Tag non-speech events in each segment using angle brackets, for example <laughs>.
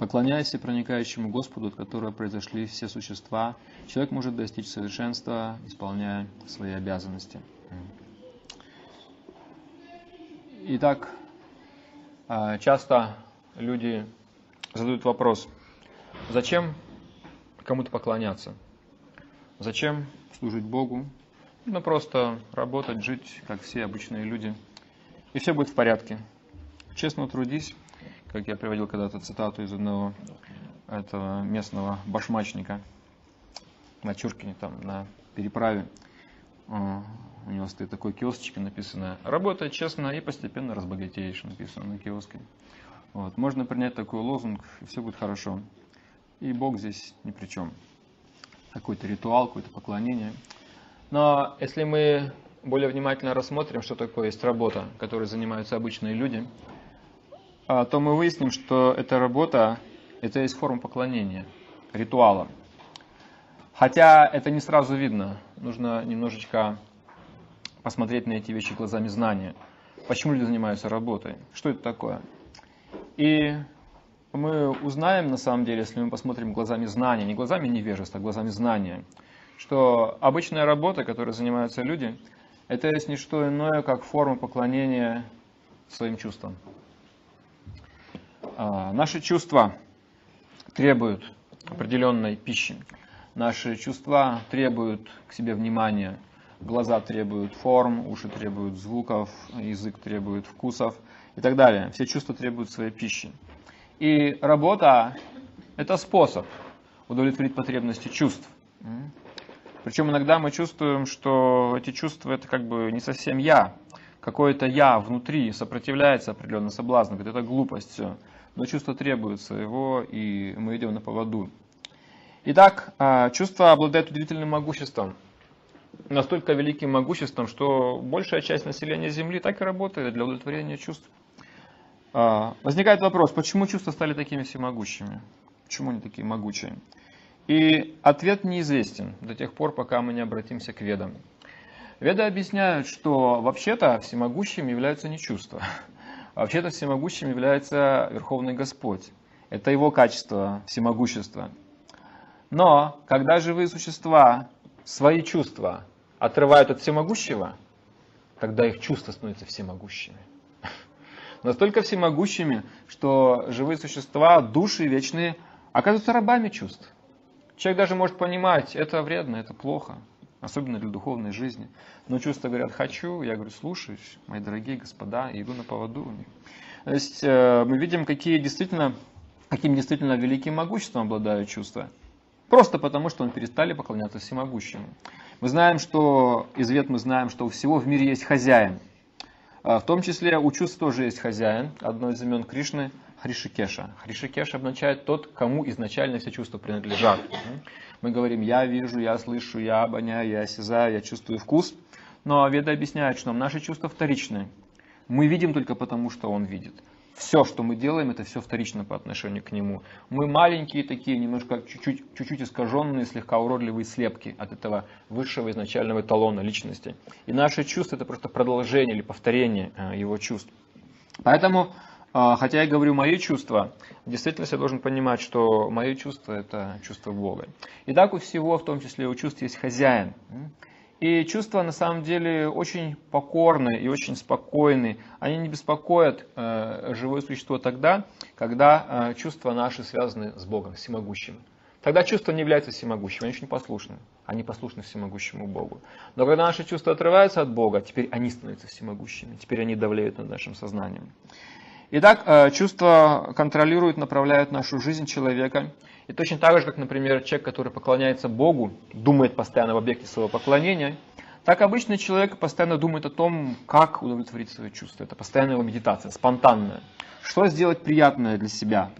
Поклоняясь проникающему Господу, от которого произошли все существа, человек может достичь совершенства, исполняя свои обязанности. Итак, а, часто люди задают вопрос, зачем кому-то поклоняться? Зачем служить Богу? Ну, просто работать, жить, как все обычные люди. И все будет в порядке. Честно трудись, как я приводил когда-то цитату из одного этого местного башмачника на Чуркине, там, на переправе. А, у него стоит такой киосочек, написано «Работай честно и постепенно разбогатеешь», написано на киоске. Вот. Можно принять такой лозунг, и все будет хорошо. И Бог здесь ни при чем. Какой-то ритуал, какое-то поклонение – но если мы более внимательно рассмотрим, что такое есть работа, которой занимаются обычные люди, то мы выясним, что эта работа – это есть форма поклонения, ритуала. Хотя это не сразу видно. Нужно немножечко посмотреть на эти вещи глазами знания. Почему люди занимаются работой? Что это такое? И мы узнаем, на самом деле, если мы посмотрим глазами знания, не глазами невежества, а глазами знания – что обычная работа, которой занимаются люди, это есть не что иное, как форма поклонения своим чувствам. А, наши чувства требуют определенной пищи. Наши чувства требуют к себе внимания. Глаза требуют форм, уши требуют звуков, язык требует вкусов и так далее. Все чувства требуют своей пищи. И работа – это способ удовлетворить потребности чувств. Причем иногда мы чувствуем, что эти чувства это как бы не совсем я. Какое-то я внутри сопротивляется определенно соблазну, говорит, это глупость все. Но чувство требует своего, и мы идем на поводу. Итак, а, чувство обладает удивительным могуществом. Настолько великим могуществом, что большая часть населения Земли так и работает для удовлетворения чувств. А, возникает вопрос, почему чувства стали такими всемогущими? Почему они такие могучие? И ответ неизвестен до тех пор, пока мы не обратимся к ведам. Веды объясняют, что вообще-то всемогущим являются не чувства. Вообще-то всемогущим является Верховный Господь. Это его качество, всемогущество. Но когда живые существа свои чувства отрывают от всемогущего, тогда их чувства становятся всемогущими. <laughs> Настолько всемогущими, что живые существа, души вечные, оказываются рабами чувств. Человек даже может понимать, это вредно, это плохо, особенно для духовной жизни. Но чувства говорят, хочу, я говорю, слушаюсь, мои дорогие господа, и иду на поводу у них. То есть э, мы видим, какие действительно, каким действительно великим могуществом обладают чувства. Просто потому, что мы перестали поклоняться всемогущему. Мы знаем, что, из вет мы знаем, что у всего в мире есть хозяин. А в том числе у чувств тоже есть хозяин. Одно из имен Кришны – Хришикеша. Хришикеша обозначает тот, кому изначально все чувства принадлежат. Мы говорим, я вижу, я слышу, я обоняю, я осязаю, я чувствую вкус. Но Веда объясняет, что наши чувства вторичны. Мы видим только потому, что он видит. Все, что мы делаем, это все вторично по отношению к нему. Мы маленькие такие, немножко чуть-чуть, чуть-чуть искаженные, слегка уродливые слепки от этого высшего изначального эталона личности. И наши чувства это просто продолжение или повторение э, его чувств. Поэтому хотя я говорю мои чувства, в действительности я должен понимать, что мои чувства это чувство Бога. И так у всего, в том числе у чувств, есть хозяин. И чувства на самом деле очень покорны и очень спокойны. Они не беспокоят э, живое существо тогда, когда э, чувства наши связаны с Богом, всемогущим. Тогда чувства не являются всемогущими, они очень послушны. Они послушны всемогущему Богу. Но когда наши чувства отрываются от Бога, теперь они становятся всемогущими, теперь они давляют над нашим сознанием. Итак, э, чувства контролируют, направляют нашу жизнь человека. И точно так же, как, например, человек, который поклоняется Богу, думает постоянно в объекте своего поклонения, так обычный человек постоянно думает о том, как удовлетворить свои чувства. Это постоянная его медитация, спонтанная. Что сделать приятное для себя,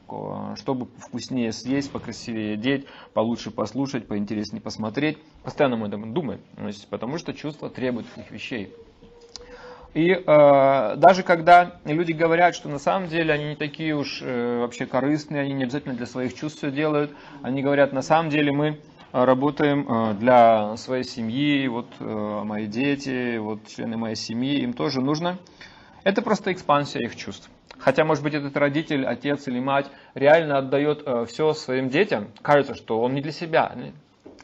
чтобы вкуснее съесть, покрасивее одеть, получше послушать, поинтереснее посмотреть. Постоянно мы об этом думаем, потому что чувства требуют таких вещей. И э, даже когда люди говорят, что на самом деле они не такие уж э, вообще корыстные, они не обязательно для своих чувств все делают, они говорят, на самом деле мы работаем э, для своей семьи, вот э, мои дети, вот члены моей семьи, им тоже нужно. Это просто экспансия их чувств. хотя, может быть, этот родитель, отец или мать реально отдает э, все своим детям, кажется, что он не для себя,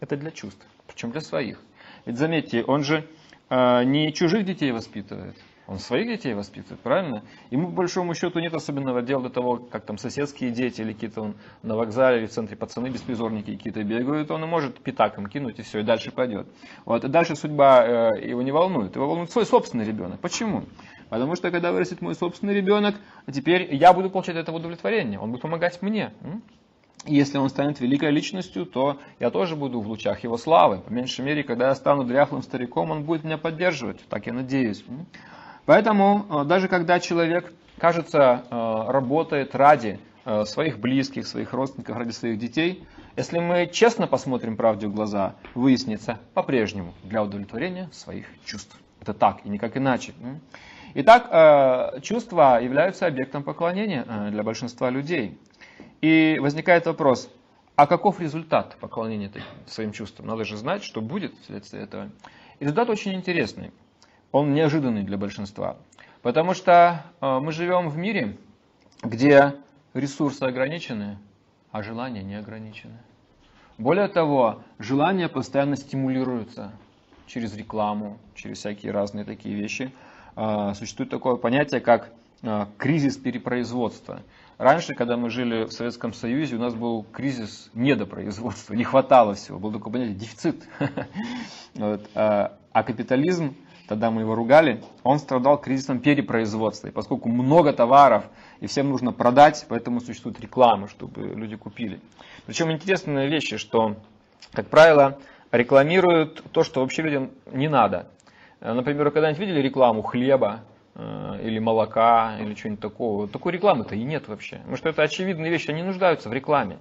это для чувств, причем для своих. Ведь заметьте, он же э, не чужих детей воспитывает, он своих детей воспитывает, правильно? Ему, по большому счету, нет особенного дела до того, как там соседские дети или какие-то он на вокзале или в центре пацаны беспризорники какие-то бегают, он и может пятаком кинуть и все, и дальше пойдет. Вот, и дальше судьба э, его не волнует, его волнует свой собственный ребенок. Почему? Потому что когда вырастет мой собственный ребенок, теперь я буду получать это удовлетворение, он будет помогать мне. Если он станет великой личностью, то я тоже буду в лучах его славы. По меньшей мере, когда я стану дряхлым стариком, он будет меня поддерживать. Так я надеюсь. Поэтому э, даже когда человек, кажется, э, работает ради э, своих близких, своих родственников, ради своих детей, если мы честно посмотрим правде в глаза, выяснится по-прежнему для удовлетворения своих чувств. Это так и никак иначе. Итак, чувства являются объектом поклонения для большинства людей. И возникает вопрос, а каков результат поклонения своим чувствам? Надо же знать, что будет вследствие этого. результат очень интересный он неожиданный для большинства. Потому что э, мы живем в мире, где ресурсы ограничены, а желания не ограничены. Более того, желания постоянно стимулируются через рекламу, через всякие разные такие вещи. Э, существует такое понятие, как э, кризис перепроизводства. Раньше, когда мы жили в Советском Союзе, у нас был кризис недопроизводства, не хватало всего, был такое понятие дефицит. <laughs> А капитализм тогда мы его ругали, он страдал кризисом перепроизводства. И поскольку много товаров, и всем нужно продать, поэтому существует реклама, чтобы люди купили. Причем интересная вещь, что, как правило, рекламируют то, что вообще людям не надо. Например, вы когда-нибудь видели рекламу хлеба, или молока, или чего-нибудь такого. Такой рекламы-то и нет вообще. Потому что это очевидные вещи, они нуждаются в рекламе.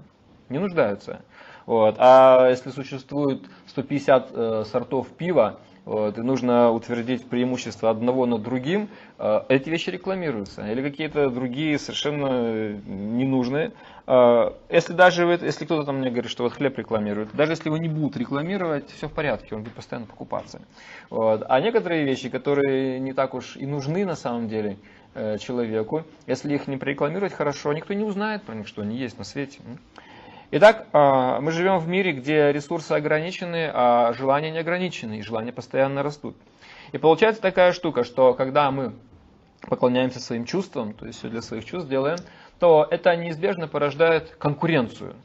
Не нуждаются. Вот. А если существует 150 э, сортов пива, вот, и нужно утвердить преимущество одного над другим, э, эти вещи рекламируются. Или какие-то другие совершенно ненужные. Э, если даже если кто-то там мне говорит, что вот хлеб рекламирует, даже если его не будут рекламировать, все в порядке, он будет постоянно покупаться. Вот. А некоторые вещи, которые не так уж и нужны на самом деле э, человеку, если их не прорекламировать хорошо, никто не узнает про них, что они есть на свете. Итак, а, мы живем в мире, где ресурсы ограничены, а желания не ограничены, и желания постоянно растут. И получается такая штука, что когда мы поклоняемся своим чувствам, то есть все для своих чувств делаем, то это неизбежно порождает конкуренцию.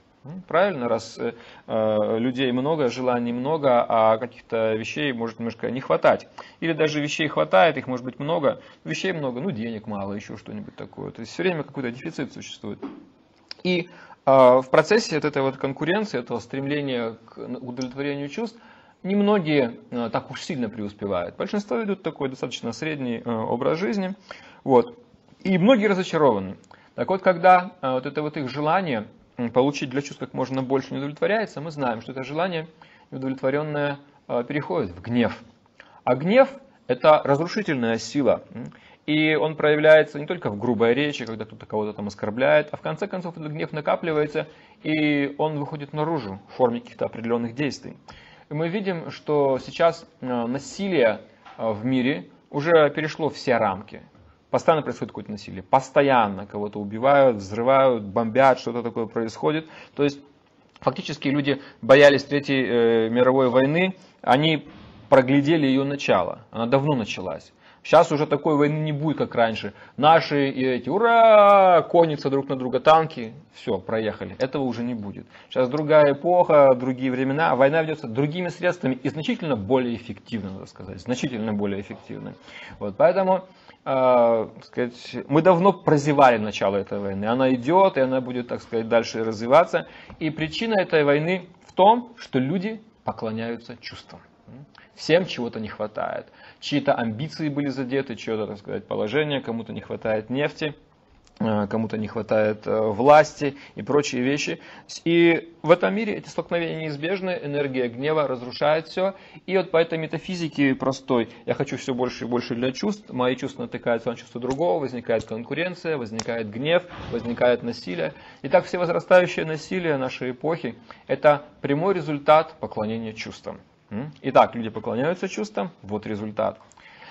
Правильно, раз э, э, людей много, желаний много, а каких-то вещей может немножко не хватать. Или даже вещей хватает, их может быть много, вещей много, ну денег мало, еще что-нибудь такое. То есть все время какой-то дефицит существует. И в процессе вот этой вот конкуренции, этого стремления к удовлетворению чувств, немногие а, так уж сильно преуспевают. Большинство ведут такой достаточно средний а, образ жизни. Вот. И многие разочарованы. Так вот, когда вот это вот их желание получить для чувств как можно больше не удовлетворяется, мы знаем, что это желание неудовлетворенное переходит в гнев. А гнев – это разрушительная сила. И он проявляется не только в грубой речи, когда кто-то кого-то там оскорбляет, а в конце концов этот гнев накапливается, и он выходит наружу в форме каких-то определенных действий. И мы видим, что сейчас э, насилие э, в мире уже перешло все рамки. Постоянно происходит какое-то насилие. Постоянно кого-то убивают, взрывают, бомбят, что-то такое происходит. То есть фактически люди боялись Третьей э, мировой войны, они проглядели ее начало. Она давно началась. Сейчас уже такой войны не будет, как раньше. Наши и эти, ура, конятся друг на друга танки, все, проехали. Этого уже не будет. Сейчас другая эпоха, другие времена, война ведется другими средствами и значительно более эффективно, надо сказать, значительно более эффективно. Вот, поэтому э, сказать, мы давно прозевали начало этой войны. Она идет, и она будет, так сказать, дальше развиваться. И причина этой войны в том, что люди поклоняются чувствам. Всем чего-то не хватает чьи-то амбиции были задеты, чье-то, так сказать, положение, кому-то не хватает нефти, э, кому-то не хватает э, власти и прочие вещи. И в этом мире эти столкновения неизбежны, энергия гнева разрушает все. И вот по этой метафизике простой, я хочу все больше и больше для чувств, мои чувства натыкаются на чувства другого, возникает конкуренция, возникает гнев, возникает насилие. И так все возрастающее насилие нашей эпохи – это прямой результат поклонения чувствам. Итак, люди поклоняются чувствам, вот результат.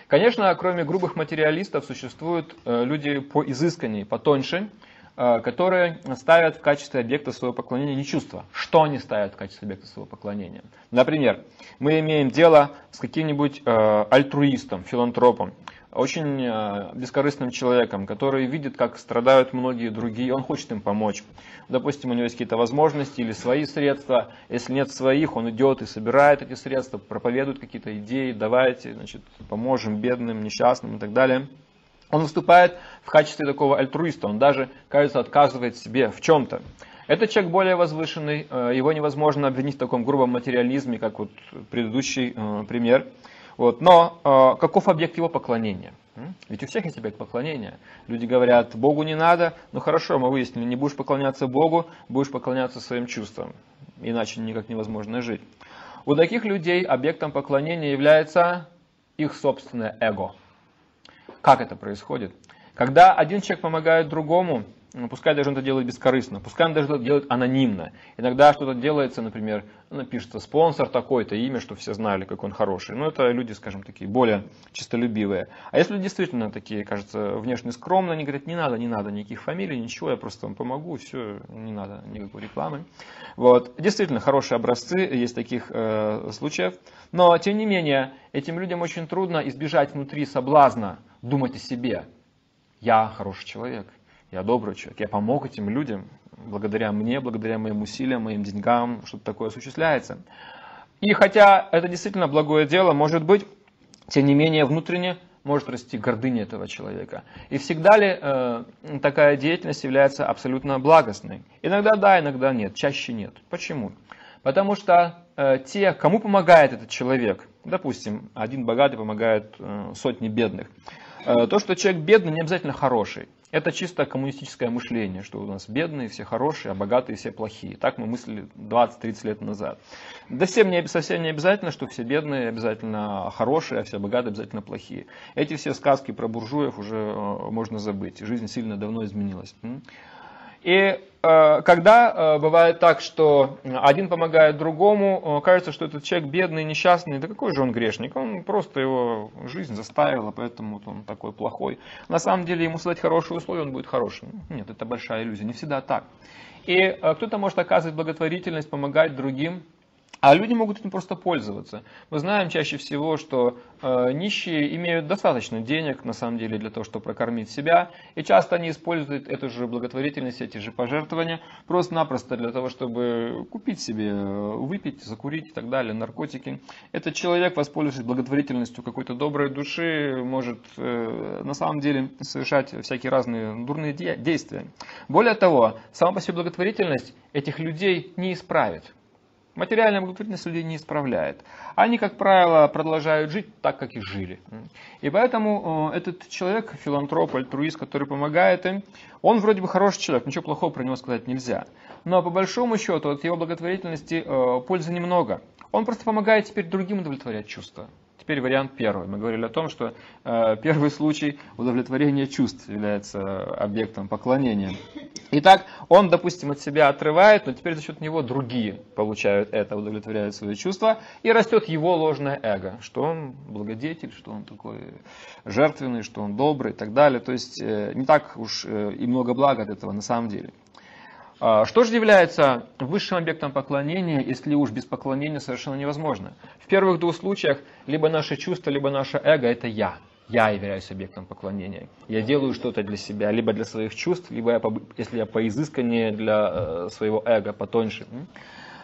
Конечно, кроме грубых материалистов, существуют э, люди по изысканней, потоньше, э, которые ставят в качестве объекта своего поклонения не чувства. Что они ставят в качестве объекта своего поклонения? Например, мы имеем дело с каким-нибудь э, альтруистом, филантропом, очень э, бескорыстным человеком, который видит, как страдают многие другие, он хочет им помочь. Допустим, у него есть какие-то возможности или свои средства. Если нет своих, он идет и собирает эти средства, проповедует какие-то идеи, давайте, значит, поможем бедным, несчастным и так далее. Он выступает в качестве такого альтруиста, он даже, кажется, отказывает себе в чем-то. Этот человек более возвышенный, э, его невозможно обвинить в таком грубом материализме, как вот предыдущий э, пример. Вот. Но э, каков объект его поклонения? Ведь у всех есть объект поклонения. Люди говорят, Богу не надо, ну хорошо, мы выяснили, не будешь поклоняться Богу, будешь поклоняться своим чувствам. Иначе никак невозможно жить. У таких людей объектом поклонения является их собственное эго. Как это происходит? Когда один человек помогает другому, пускай даже он это делает бескорыстно, пускай он даже это делает анонимно. Иногда что-то делается, например, напишется спонсор такой-то, имя, что все знали, как он хороший. Но это люди, скажем, такие более чистолюбивые. А если действительно такие, кажется, внешне скромные, они говорят, не надо, не надо никаких фамилий, ничего, я просто вам помогу, все, не надо никакой рекламы. Вот. Действительно, хорошие образцы, есть таких э, случаев. Но, тем не менее, этим людям очень трудно избежать внутри соблазна думать о себе. Я хороший человек, я добрый человек, я помог этим людям, благодаря мне, благодаря моим усилиям, моим деньгам, что-то такое осуществляется. И хотя это действительно благое дело, может быть, тем не менее внутренне может расти гордыня этого человека. И всегда ли э, такая деятельность является абсолютно благостной? Иногда да, иногда нет, чаще нет. Почему? Потому что э, те, кому помогает этот человек, допустим, один богатый помогает э, сотне бедных, э, то, что человек бедный, не обязательно хороший. Это чисто коммунистическое мышление, что у нас бедные все хорошие, а богатые все плохие. Так мы мыслили 20-30 лет назад. Да всем не, совсем не обязательно, что все бедные обязательно хорошие, а все богатые обязательно плохие. Эти все сказки про буржуев уже э, можно забыть. Жизнь сильно давно изменилась. И э, когда э, бывает так, что один помогает другому, э, кажется, что этот человек бедный, несчастный, да какой же он грешник, он просто его жизнь заставила, поэтому он такой плохой. На самом деле ему создать хорошие условия, он будет хорошим. Нет, это большая иллюзия, не всегда так. И кто-то может оказывать благотворительность, помогать другим, а люди могут этим просто пользоваться. Мы знаем чаще всего, что э, нищие имеют достаточно денег, на самом деле, для того, чтобы прокормить себя. И часто они используют эту же благотворительность, эти же пожертвования, просто-напросто для того, чтобы купить себе, э, выпить, закурить и так далее, наркотики. Этот человек, воспользовавшись благотворительностью какой-то доброй души, может э, на самом деле совершать всякие разные дурные де действия. Более того, сама по себе благотворительность этих людей не исправит. Материальная благотворительность людей не исправляет. Они, как правило, продолжают жить так, как и жили. И поэтому э, этот человек, филантроп, альтруист, который помогает им, он вроде бы хороший человек, ничего плохого про него сказать нельзя. Но по большому счету от его благотворительности э, пользы немного. Он просто помогает теперь другим удовлетворять чувства теперь вариант первый. Мы говорили о том, что э, первый случай удовлетворения чувств является объектом поклонения. Итак, он, допустим, от себя отрывает, но теперь за счет него другие получают это, удовлетворяют свои чувства, и растет его ложное эго, что он благодетель, что он такой жертвенный, что он добрый и так далее. То есть э, не так уж э, и много блага от этого на самом деле. А, что же является высшим объектом поклонения, если уж без поклонения совершенно невозможно? В первых двух случаях либо наше чувство, либо наше эго – это «я». Я являюсь объектом поклонения. Я делаю что-то для себя, либо для своих чувств, либо, я, если я поизысканнее, для э, своего эго, потоньше.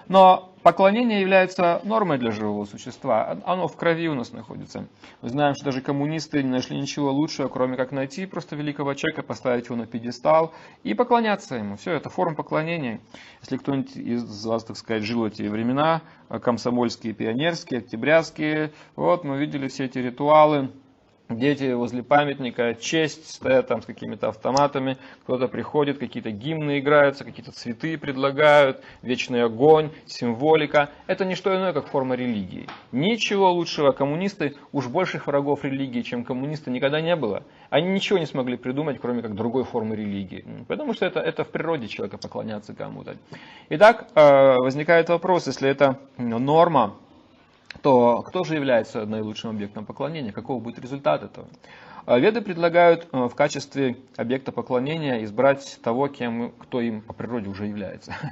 Но поклонение является нормой для живого существа. Оно в крови у нас находится. Мы знаем, что даже коммунисты не нашли ничего лучшего, кроме как найти просто великого человека, поставить его на пьедестал и поклоняться ему. Все, это форма поклонения. Если кто-нибудь из вас, так сказать, жил эти времена, комсомольские, пионерские, октябрятские, вот мы видели все эти ритуалы, Дети возле памятника, честь, стоят там с какими-то автоматами, кто-то приходит, какие-то гимны играются, какие-то цветы предлагают, вечный огонь, символика. Это не что иное, как форма религии. Ничего лучшего коммунисты, уж больших врагов религии, чем коммунисты, никогда не было. Они ничего не смогли придумать, кроме как другой формы религии. Потому что это, это в природе человека поклоняться кому-то. Итак, э, возникает вопрос, если это норма, то кто же является наилучшим объектом поклонения? Каков будет результат этого? А веды предлагают э, в качестве объекта поклонения избрать того, кем, кто им по природе уже является. <laughs>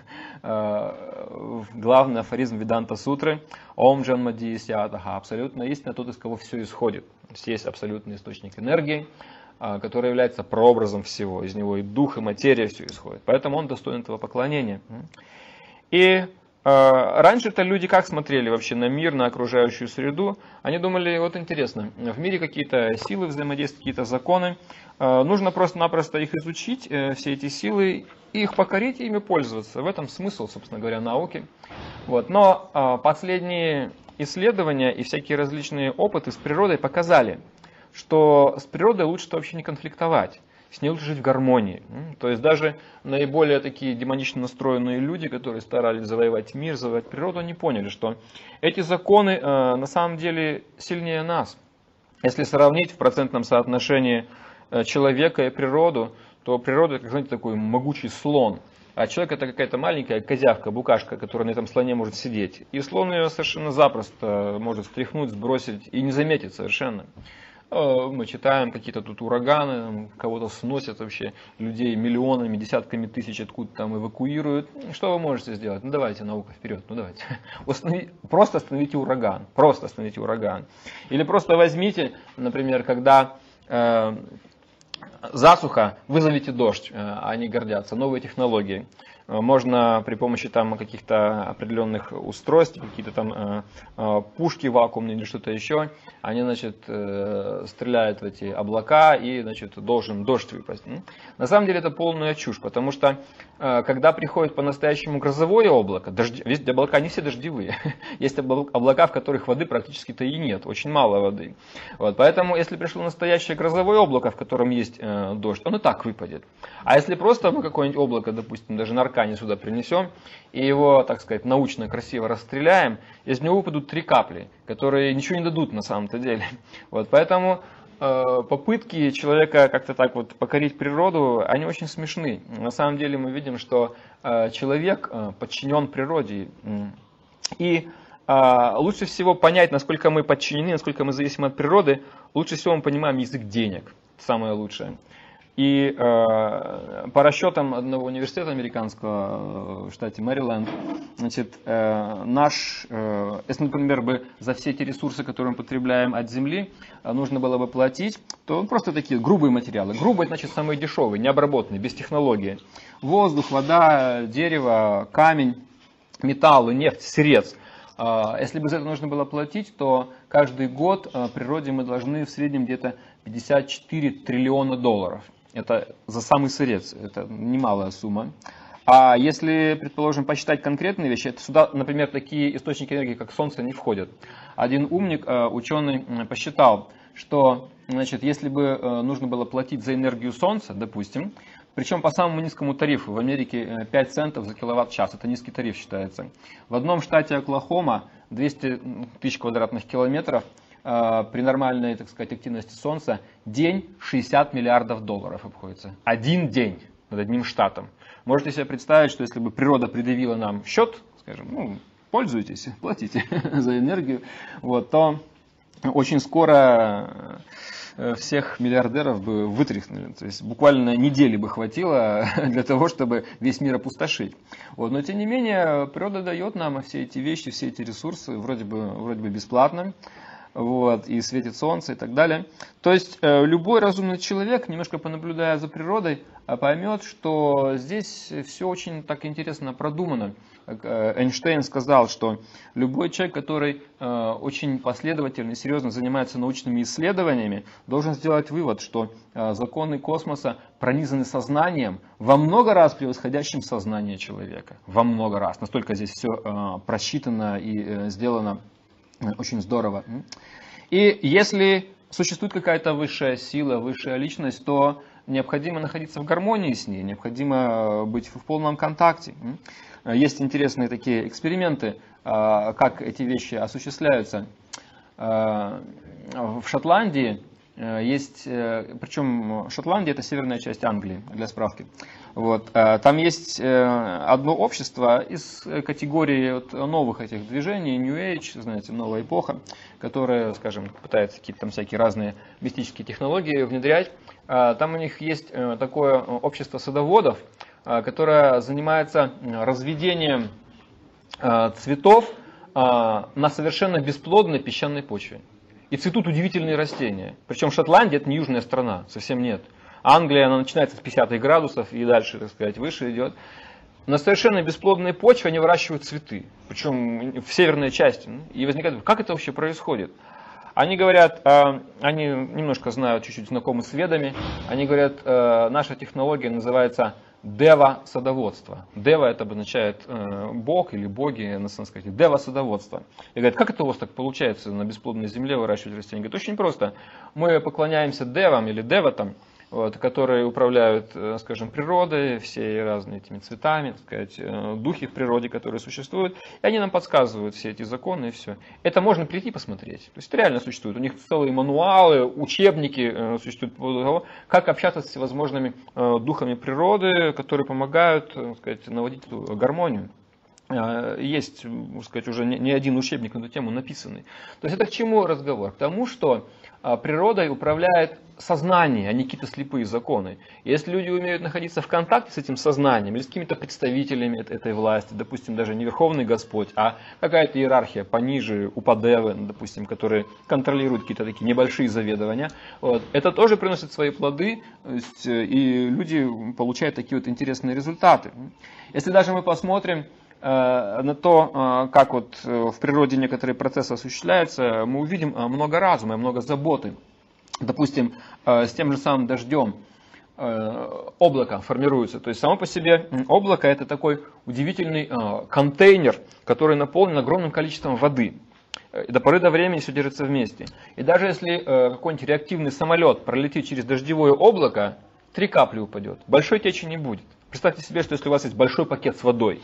Э, главный афоризм Веданта Сутры Ом Джанмади Сиатаха. Абсолютно истина тот, из кого все исходит. Есть абсолютный источник энергии, э, который является прообразом всего. Из него и дух, и материя все исходит. Поэтому он достоин этого поклонения. И раньше-то люди как смотрели вообще на мир, на окружающую среду? Они думали, вот интересно, в мире какие-то силы взаимодействуют, какие-то законы. А, нужно просто-напросто их изучить, э, все эти силы, их покорить и ими пользоваться. В этом смысл, собственно говоря, науки. Вот. Но а, последние исследования и всякие различные опыты с природой показали, что с природой лучше вообще не конфликтовать с ней лучше жить в гармонии. То есть даже наиболее такие демонично настроенные люди, которые старались завоевать мир, завоевать природу, они поняли, что эти законы э, на самом деле сильнее нас. Если сравнить в процентном соотношении э, человека и природу, то природа, как знаете, такой могучий слон. А человек это какая-то маленькая козявка, букашка, которая на этом слоне может сидеть. И слон ее совершенно запросто может стряхнуть, сбросить и не заметить совершенно. Э, мы читаем какие-то тут ураганы, кого-то сносят вообще, людей миллионами, десятками тысяч откуда там эвакуируют. Что вы можете сделать? Ну давайте, наука вперед, ну давайте. <laughs> Установи, просто остановите ураган, просто остановите ураган. Или просто возьмите, например, когда э, засуха, вызовите дождь, э, они гордятся, новые технологии. Э, можно при помощи там каких-то определенных устройств, какие-то там э, э, пушки вакуумные или что-то еще, они, значит, стреляют в эти облака и, значит, должен дождь выпасть. На самом деле это полная чушь, потому что когда приходит по-настоящему грозовое облако, дожди, ведь облака не все дождевые, <laughs> есть облака, в которых воды практически-то и нет, очень мало воды. Вот, поэтому, если пришло настоящее грозовое облако, в котором есть дождь, он и так выпадет. А если просто мы какое-нибудь облако, допустим, даже наркотик, ткани сюда принесем и его, так сказать, научно красиво расстреляем, из него выпадут три капли, которые ничего не дадут на самом-то деле. <laughs> Вот, поэтому э, попытки человека как-то так вот покорить природу, они очень смешны. На самом деле мы видим, что э, человек э, подчинен природе. И лучше всего понять, насколько мы подчинены, насколько мы зависимы от природы, лучше всего мы понимаем язык денег. Самое лучшее. И э, по расчетам одного университета американского э, в штате Мэриленд, значит, э, наш, э, если, например, бы за все эти ресурсы, которые мы потребляем от Земли, э, нужно было бы платить, то просто такие грубые материалы. Грубые, значит, самые дешевые, необработанные, без технологии. Воздух, вода, дерево, камень, металлы, нефть, сырец. Э, если бы за это нужно было платить, то каждый год природе мы должны в среднем где-то 54 триллиона долларов. Это за самый сырец, это немалая сумма. А если, предположим, посчитать конкретные вещи, это сюда, например, такие источники энергии, как Солнце, не входят. Один умник, э, ученый, посчитал, что значит, если бы э, нужно было платить за энергию Солнца, допустим, причем по самому низкому тарифу, в Америке 5 э, центов за киловатт-час, это низкий тариф считается. В одном штате Оклахома 200 тысяч квадратных километров – при нормальной, так сказать, активности Солнца день 60 миллиардов долларов обходится. Один день над одним штатом. Можете себе представить, что если бы природа придавила нам счет, скажем, ну, пользуйтесь, <laughs> платите <laughs> за энергию, вот, то очень скоро э, всех миллиардеров бы вытряхнули. То есть буквально недели бы хватило <laughs> для того, чтобы весь мир опустошить. Вот. Но тем не менее, природа дает нам все эти вещи, все эти ресурсы вроде бы, вроде бы бесплатно вот, и светит солнце и так далее. То есть э, любой разумный человек, немножко понаблюдая за природой, э, поймет, что здесь все очень так интересно продумано. Э, Эйнштейн сказал, что любой человек, который очень последовательно и серьезно занимается научными исследованиями, должен сделать вывод, что законы космоса пронизаны сознанием, во много раз превосходящим сознание человека. Во много раз. Настолько здесь все просчитано и сделано очень здорово. И если существует какая-то высшая сила, высшая личность, то необходимо находиться в гармонии с ней, необходимо быть в полном контакте. Есть интересные такие эксперименты, как эти вещи осуществляются. В Шотландии есть, причем Шотландия это северная часть Англии, для справки. Вот. Там есть одно общество из категории новых этих движений, New Age, знаете, новая эпоха, которая, скажем, пытается какие-то там всякие разные мистические технологии внедрять. Там у них есть такое общество садоводов, которое занимается разведением цветов на совершенно бесплодной песчаной почве. И цветут удивительные растения. Причем Шотландия это не южная страна, совсем нет. Англия, она начинается с 50 градусов и дальше, так сказать, выше идет. На совершенно бесплодной почве они выращивают цветы, причем в северной части. И возникает, как это вообще происходит? Они говорят, а, они немножко знают, чуть-чуть знакомы с ведами, они говорят, э, наша технология называется Дева садоводство. Дева это обозначает э, бог или боги на санскрите. Дева садоводство. И говорят, как это у вас так получается на бесплодной земле выращивать растения? Говорят, очень просто. Мы поклоняемся девам или деватам, вот, которые управляют, э, скажем, природой, все разные этими цветами, так сказать, э, духи в природе, которые существуют, и они нам подсказывают все эти законы и все. Это можно прийти посмотреть. То есть это реально существует. У них целые мануалы, учебники э, существуют по того, как общаться с всевозможными духами природы, которые помогают, так сказать, наводить эту гармонию. Есть, так сказать, уже не один учебник на эту тему написанный. То есть это к чему разговор? К тому, что а, природой управляет сознание, а не какие-то слепые законы. Если люди умеют находиться в контакте с этим сознанием или с какими-то представителями этой власти, допустим, даже не Верховный Господь, а какая-то иерархия пониже, упадевы, допустим, которые контролируют какие-то такие небольшие заведования, вот, это тоже приносит свои плоды, есть, и люди получают такие вот интересные результаты. Если даже мы посмотрим, Э, на то, э, как вот э, в природе некоторые процессы осуществляются, мы увидим много разума, много заботы. Допустим, с тем же самым дождем облако формируется. То есть само по себе облако это такой удивительный контейнер, который наполнен огромным количеством воды. До поры до времени все держится вместе. И даже если какой-нибудь реактивный самолет пролетит через дождевое облако, три капли упадет. Большой течи не будет. Представьте себе, что если у вас есть большой пакет с водой,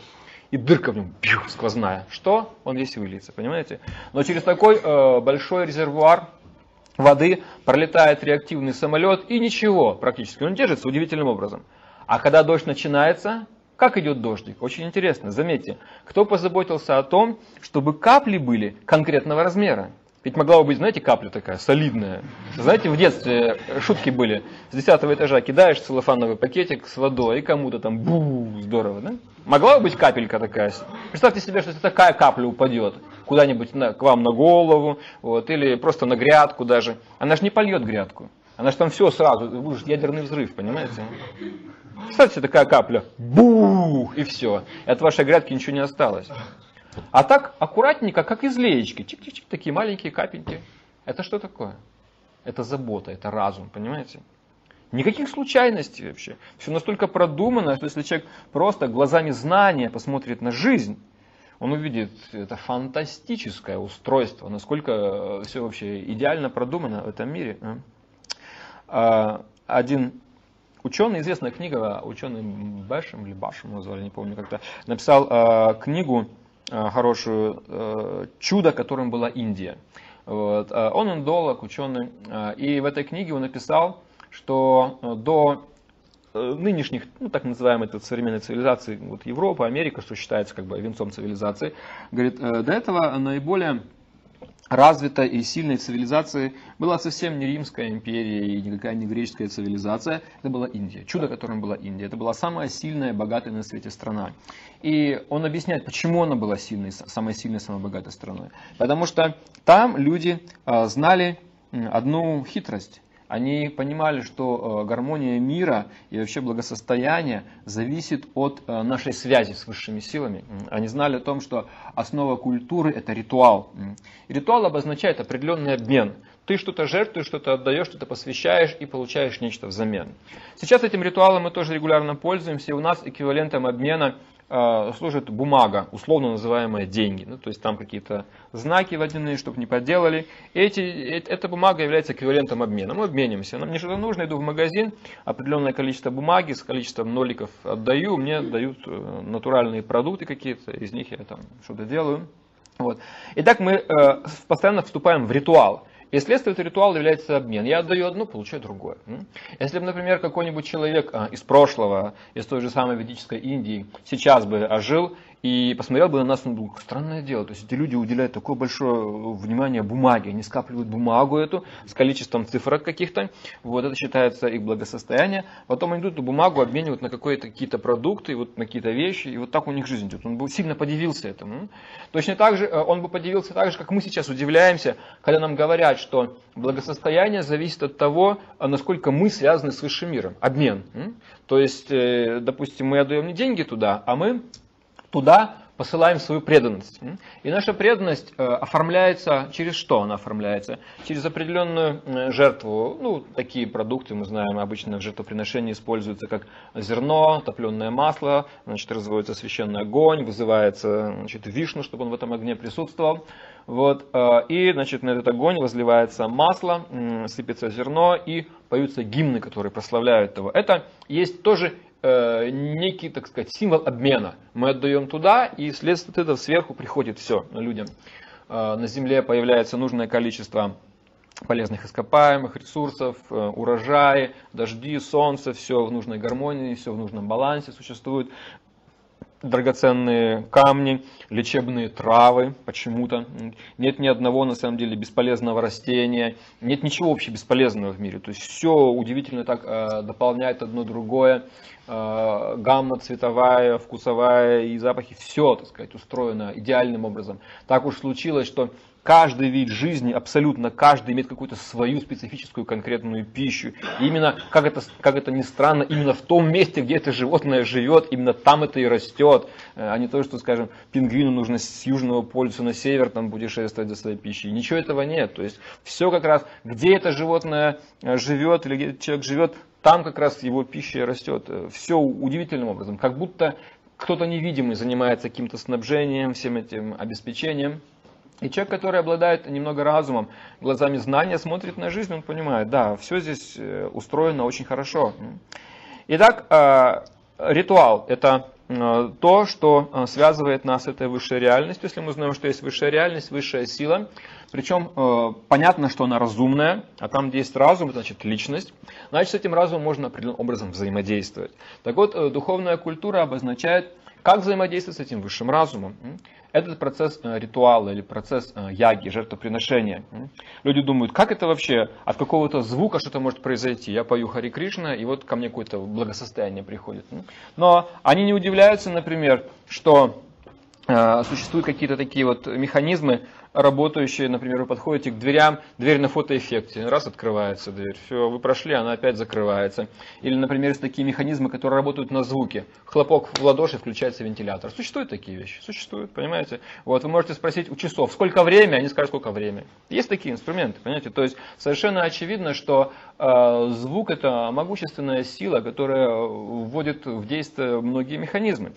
и дырка в нем бью, сквозная. Что? Он весь выльется, понимаете? Но через такой э, большой резервуар воды пролетает реактивный самолет и ничего практически. Он держится удивительным образом. А когда дождь начинается, как идет дождик? Очень интересно. Заметьте, кто позаботился о том, чтобы капли были конкретного размера? Ведь могла бы быть, знаете, капля такая, солидная. Знаете, в детстве шутки были. С десятого этажа кидаешь целлофановый пакетик с водой, и кому-то там бу, здорово, да? Могла бы быть капелька такая. Представьте себе, что такая капля упадет куда-нибудь к вам на голову, вот, или просто на грядку даже. Она же не польет грядку. Она же там все сразу, будет ядерный взрыв, понимаете? Представьте, такая капля, бух, и все. И от вашей грядки ничего не осталось. А так аккуратненько, как из леечки. Чик-чик-чик, такие маленькие капельки. Это что такое? Это забота, это разум, понимаете? Никаких случайностей вообще. Все настолько продумано, что если человек просто глазами знания посмотрит на жизнь, он увидит это фантастическое устройство, насколько э, все вообще идеально продумано в этом мире. А, один ученый, известная книга, ученый Бэшем или Башем назвали, не помню как-то, написал а, книгу хорошую э, чудо, которым была Индия. Вот. Он индолог, ученый, и в этой книге он написал, что до нынешних, ну, так называемой тут современной цивилизации, вот Европа, Америка, что считается как бы венцом цивилизации, говорит, до этого наиболее развитой и сильной цивилизации была совсем не Римская империя и никакая не греческая цивилизация, это была Индия. Чудо, которым была Индия. Это была самая сильная, богатая на свете страна. И он объясняет, почему она была сильной, самой сильной, самой богатой страной. Потому что там люди знали одну хитрость. Они понимали, что э, гармония мира и вообще благосостояние зависит от э, нашей связи с высшими силами. Они знали о том, что основа культуры – это ритуал. Ритуал обозначает определенный обмен. Ты что-то жертвуешь, что-то отдаешь, что-то посвящаешь и получаешь нечто взамен. Сейчас этим ритуалом мы тоже регулярно пользуемся, у нас эквивалентом обмена – служит бумага, условно называемая деньги. Ну, то есть там какие-то знаки водяные, чтобы не подделали. Эти, э, эта бумага является эквивалентом обмена. Мы обменимся. Нам мне что-то нужно, иду в магазин, определенное количество бумаги с количеством ноликов отдаю, мне дают э, натуральные продукты какие-то, из них я там что-то делаю. Вот. Итак, мы постоянно вступаем в ритуал. И следствие этого ритуала является обмен. Я отдаю одно, получаю другое. Если бы, например, какой-нибудь человек а, из прошлого, из той же самой ведической Индии, сейчас бы ожил и посмотрел бы на нас, он думал, странное дело, то есть эти люди уделяют такое большое внимание бумаге, они скапливают бумагу эту с количеством цифрок каких-то, вот это считается их благосостояние, потом они идут эту бумагу обменивают на какие-то продукты, вот на какие-то вещи, и вот так у них жизнь идет. Он бы сильно подивился этому. Точно так же, э, он бы подивился так же, как мы сейчас удивляемся, когда нам говорят, что благосостояние зависит от того, а насколько мы связаны с высшим миром. Обмен. То есть, э, допустим, мы отдаем не деньги туда, а мы туда посылаем свою преданность. И наша преданность э, оформляется через что она оформляется? Через определенную жертву. Ну, такие продукты мы знаем, обычно в жертвоприношении используются как зерно, топленое масло, значит, разводится священный огонь, вызывается значит, вишну, чтобы он в этом огне присутствовал. Вот, э, и значит, на этот огонь возливается масло, сыпется зерно и поются гимны, которые прославляют его. Это есть тоже Э, некий, так сказать, символ обмена. Мы отдаем туда, и вследствие этого сверху приходит все людям. Э, на Земле появляется нужное количество полезных ископаемых, ресурсов, э, урожаи, дожди, солнце, все в нужной гармонии, все в нужном балансе существует драгоценные камни, лечебные травы почему-то. Нет ни одного, на самом деле, бесполезного растения. Нет ничего вообще бесполезного в мире. То есть все удивительно так э, дополняет одно другое. Э, гамма цветовая, вкусовая и запахи. Все, так сказать, устроено идеальным образом. Так уж случилось, что Каждый вид жизни, абсолютно каждый имеет какую-то свою специфическую конкретную пищу. И именно, как это, как это ни странно, именно в том месте, где это животное живет, именно там это и растет. Э, а не то, что, скажем, пингвину нужно с южного полюса на север там путешествовать за своей пищей. Ничего этого нет. То есть все как раз, где это животное э, живет или где человек живет, там как раз его пища растет. Э, все удивительным образом. Как будто кто-то невидимый занимается каким-то снабжением, всем этим обеспечением. И человек, который обладает немного разумом, глазами знания, смотрит на жизнь, он понимает, да, все здесь э, устроено очень хорошо. Итак, э, ритуал – это э, то, что связывает нас с этой высшей реальностью. Если мы знаем, что есть высшая реальность, высшая сила, причем понятно, что она разумная, а там, где есть разум, значит личность, значит с этим разумом можно определенным образом взаимодействовать. Так вот, духовная культура обозначает, как взаимодействовать с этим высшим разумом. Этот процесс э, ритуала или процесс э, яги, жертвоприношения. Люди думают, как это вообще, от какого-то звука что-то может произойти. Я пою Хари Кришна, и вот ко мне какое-то благосостояние приходит. Но они не удивляются, например, что э, существуют какие-то такие вот механизмы, работающие, например, вы подходите к дверям, дверь на фотоэффекте, раз открывается дверь, все, вы прошли, она опять закрывается. Или, например, есть такие механизмы, которые работают на звуке. Хлопок в ладоши, включается вентилятор. Существуют такие вещи? Существуют, понимаете? Вот вы можете спросить у часов, сколько время, они скажут, сколько время. Есть такие инструменты, понимаете? То есть совершенно очевидно, что э, звук это могущественная сила, которая вводит в действие многие механизмы.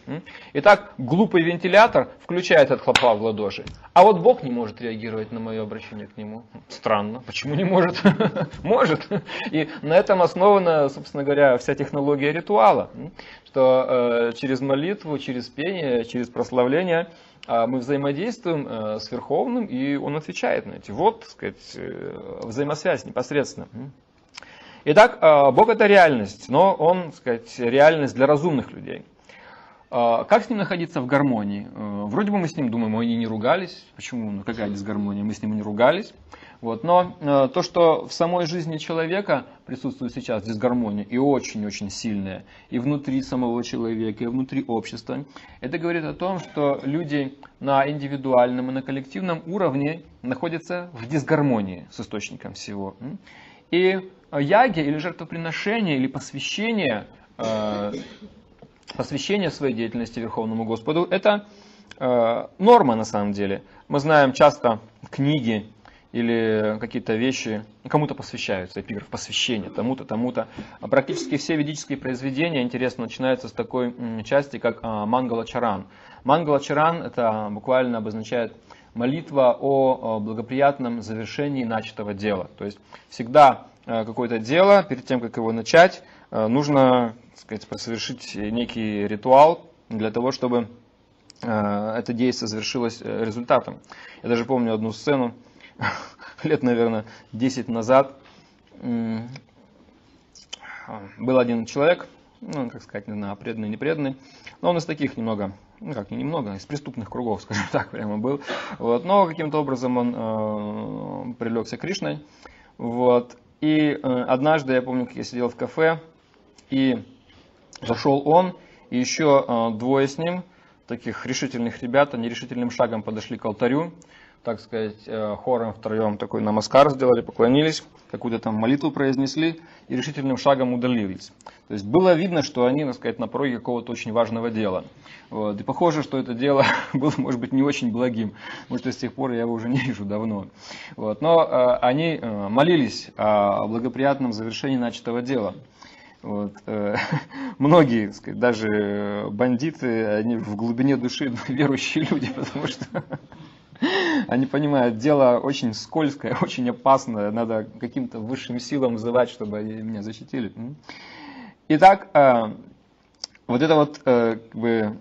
Итак, глупый вентилятор включает этот хлопок в ладоши, а вот Бог не может может реагировать на мое обращение к нему? Странно. Почему не может? <laughs> может. И на этом основана, собственно говоря, вся технология ритуала. Что э, через молитву, через пение, через прославление э, мы взаимодействуем э, с Верховным, и он отвечает на эти. Вот, так сказать, э, взаимосвязь непосредственно. Итак, Бог это реальность, но он, так сказать, реальность для разумных людей. А, как с ним находиться в гармонии? Э, вроде бы мы с ним думаем, мы не ругались. Почему? Ну какая дисгармония? Мы с ним не ругались. Вот. Но э, то, что в самой жизни человека присутствует сейчас дисгармония, и очень-очень сильная, и внутри самого человека, и внутри общества, это говорит о том, что люди на индивидуальном и на коллективном уровне находятся в дисгармонии с источником всего. И яги или жертвоприношение, или посвящение э, посвящение своей деятельности Верховному Господу, это э, норма на самом деле. Мы знаем часто книги или какие-то вещи кому-то посвящаются, эпиграф посвящение, тому-то, тому-то. А практически все ведические произведения, интересно, начинаются с такой части, как э, Мангала Чаран. Мангала Чаран это буквально обозначает молитва о благоприятном завершении начатого дела. То есть всегда э, какое-то дело, перед тем, как его начать, э, нужно сказать, совершить некий ритуал для того, чтобы э, это действие завершилось э, результатом. Я даже помню одну сцену, <laughs> лет, наверное, 10 назад был один человек, ну, как сказать, не знаю, преданный, не преданный, но он из таких немного, ну как, не немного, из преступных кругов, <laughs> скажем так, прямо был. Вот, но каким-то образом он э, прилегся Кришной. Вот, и э, однажды, я помню, как я сидел в кафе, и зашел он, и еще э, двое с ним, таких решительных ребят, они решительным шагом подошли к алтарю, так сказать, э, хором втроем такой намаскар сделали, поклонились, какую-то там молитву произнесли и решительным шагом удалились. То есть было видно, что они, так сказать, на пороге какого-то очень важного дела. Вот. И похоже, что это дело <laughs> было, может быть, не очень благим, потому что с тех пор я его уже не вижу давно. Вот. Но э, они молились о благоприятном завершении начатого дела. Вот. Э, <laughs> многие, сказать, даже бандиты, они в глубине души <laughs> верующие люди, потому что <laughs> они понимают, дело очень скользкое, очень опасное, надо каким-то высшим силам вызывать, чтобы они меня защитили. Итак, э, вот это вот э, как бы,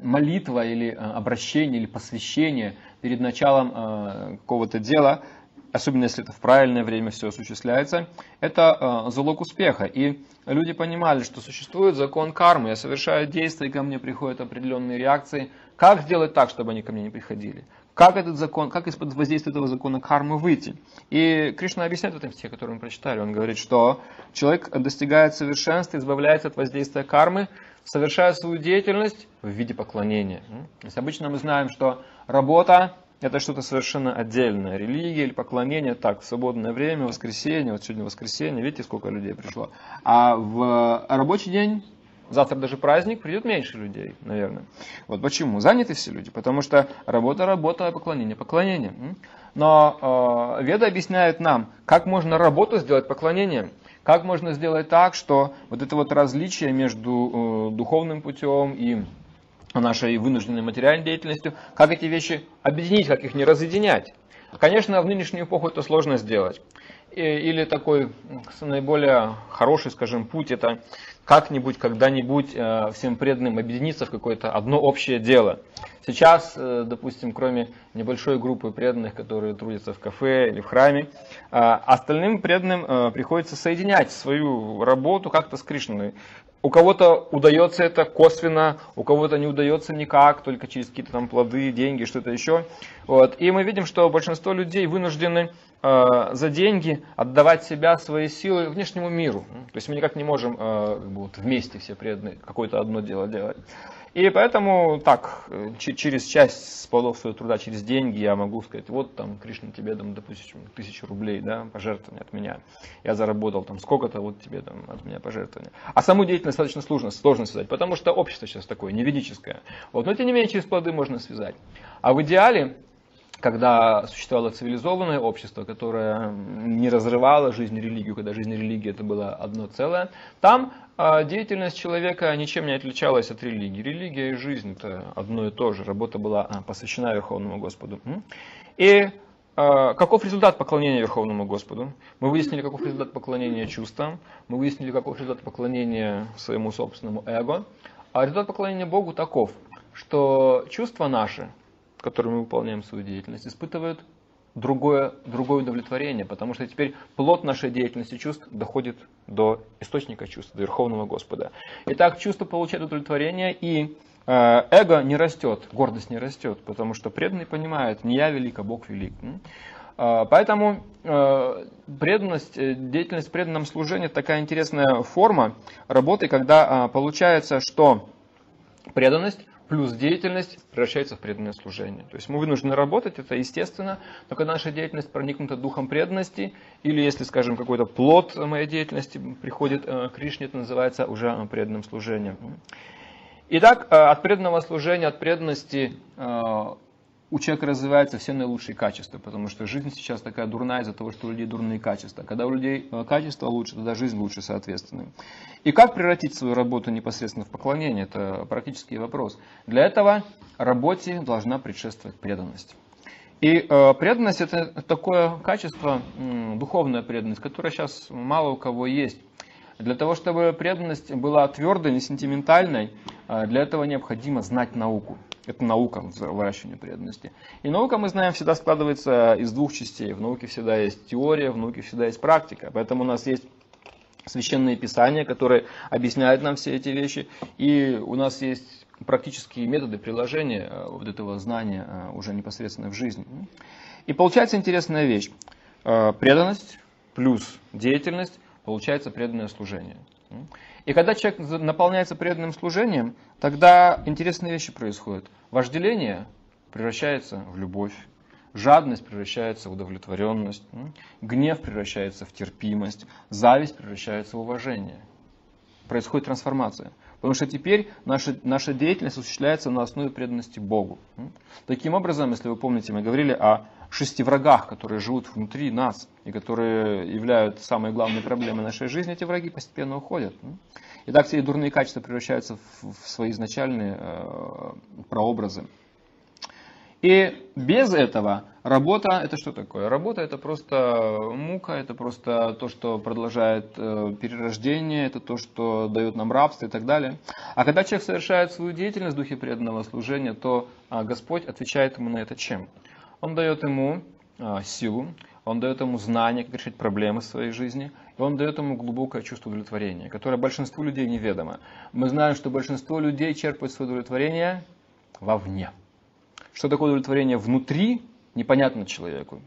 молитва или обращение или посвящение перед началом какого-то дела – особенно если это в правильное время все осуществляется, это э, залог успеха. И люди понимали, что существует закон кармы, я совершаю действия, и ко мне приходят определенные реакции. Как сделать так, чтобы они ко мне не приходили? Как этот закон, как из-под воздействия этого закона кармы выйти? И Кришна объясняет в этом стихе, который мы прочитали. Он говорит, что человек достигает совершенства, избавляется от воздействия кармы, совершая свою деятельность в виде поклонения. То есть обычно мы знаем, что работа это что-то совершенно отдельное. Религия или поклонение, так, в свободное время, воскресенье, вот сегодня воскресенье, видите, сколько людей пришло. А в рабочий день, завтра даже праздник, придет меньше людей, наверное. Вот почему? Заняты все люди, потому что работа, работа, поклонение, поклонение. Но э, Веда объясняет нам, как можно работу сделать поклонением. Как можно сделать так, что вот это вот различие между э, духовным путем и нашей вынужденной материальной деятельностью, как эти вещи объединить, как их не разъединять. Конечно, в нынешнюю эпоху это сложно сделать. Или такой наиболее хороший, скажем, путь, это как-нибудь, когда-нибудь э, всем преданным объединиться в какое-то одно общее дело. Сейчас, э, допустим, кроме небольшой группы преданных, которые трудятся в кафе или в храме, э, остальным преданным приходится соединять свою работу как-то с Кришной. У кого-то удается это косвенно, у кого-то не удается никак, только через какие-то там плоды, деньги, что-то еще. Вот. И мы видим, что большинство людей вынуждены за деньги отдавать себя, свои силы внешнему миру. То есть мы никак не можем э, вот, вместе все преданные какое-то одно дело делать. И поэтому так, через часть плодов своего труда, через деньги я могу сказать, вот там Кришна тебе дам, допустим, тысячу рублей, да, пожертвования от меня. Я заработал там сколько-то, вот тебе там от меня пожертвования. А саму деятельность достаточно сложно, сложно связать, потому что общество сейчас такое, не ведическое. Вот, но тем не менее через плоды можно связать. А в идеале когда существовало цивилизованное общество, которое не разрывало жизнь и религию, когда жизнь и религия это было одно целое, там э, деятельность человека ничем не отличалась от религии. Религия и жизнь это одно и то же. Работа была а, посвящена Верховному Господу. И э, каков результат поклонения Верховному Господу? Мы выяснили, каков результат поклонения чувствам, мы выяснили, каков результат поклонения своему собственному эго. А результат поклонения Богу таков, что чувства наши, которым мы выполняем свою деятельность, испытывают другое, другое удовлетворение, потому что теперь плод нашей деятельности чувств доходит до источника чувств, до Верховного Господа. Итак, чувство получает удовлетворение, и э, эго не растет, гордость не растет, потому что преданный понимает, не я велик, а Бог велик. Э, поэтому э, преданность, деятельность в преданном служении – такая интересная форма работы, когда получается, что преданность плюс деятельность превращается в преданное служение. То есть мы вынуждены работать, это естественно, но когда наша деятельность проникнута духом преданности, или если, скажем, какой-то плод моей деятельности приходит э, к Кришне, это называется уже э, преданным служением. Итак, э, от преданного служения, от преданности у человека развиваются все наилучшие качества, потому что жизнь сейчас такая дурная из-за того, что у людей дурные качества. Когда у людей э, качество лучше, тогда жизнь лучше, соответственно. И как превратить свою работу непосредственно в поклонение, это практический вопрос. Для этого работе должна предшествовать преданность. И э, преданность это такое качество, э, духовная преданность, которая сейчас мало у кого есть. Для того, чтобы преданность была твердой, не сентиментальной, а, для этого необходимо знать науку. Это наука выращивания преданности. И наука, мы знаем, всегда складывается из двух частей. В науке всегда есть теория, в науке всегда есть практика. Поэтому у нас есть священные писания, которые объясняют нам все эти вещи. И у нас есть практические методы приложения а, вот этого знания а, уже непосредственно в жизни. И получается интересная вещь. Преданность плюс деятельность получается преданное служение. И когда человек наполняется преданным служением, тогда интересные вещи происходят. Вожделение превращается в любовь, жадность превращается в удовлетворенность, гнев превращается в терпимость, зависть превращается в уважение. Происходит трансформация. Потому что теперь наша, наша деятельность осуществляется на основе преданности Богу. Таким образом, если вы помните, мы говорили о шести врагах, которые живут внутри нас и которые являются самой главной проблемой нашей жизни, эти враги постепенно уходят. И так все дурные качества превращаются в свои изначальные э, прообразы. И без этого работа это что такое? Работа это просто мука, это просто то, что продолжает э, перерождение, это то, что дает нам рабство и так далее. А когда человек совершает свою деятельность в духе преданного служения, то э, Господь отвечает ему на это чем? Он дает ему а, силу, он дает ему знания, как решить проблемы в своей жизни, и он дает ему глубокое чувство удовлетворения, которое большинству людей неведомо. Мы знаем, что большинство людей черпает свое удовлетворение вовне. Что такое удовлетворение внутри, непонятно человеку.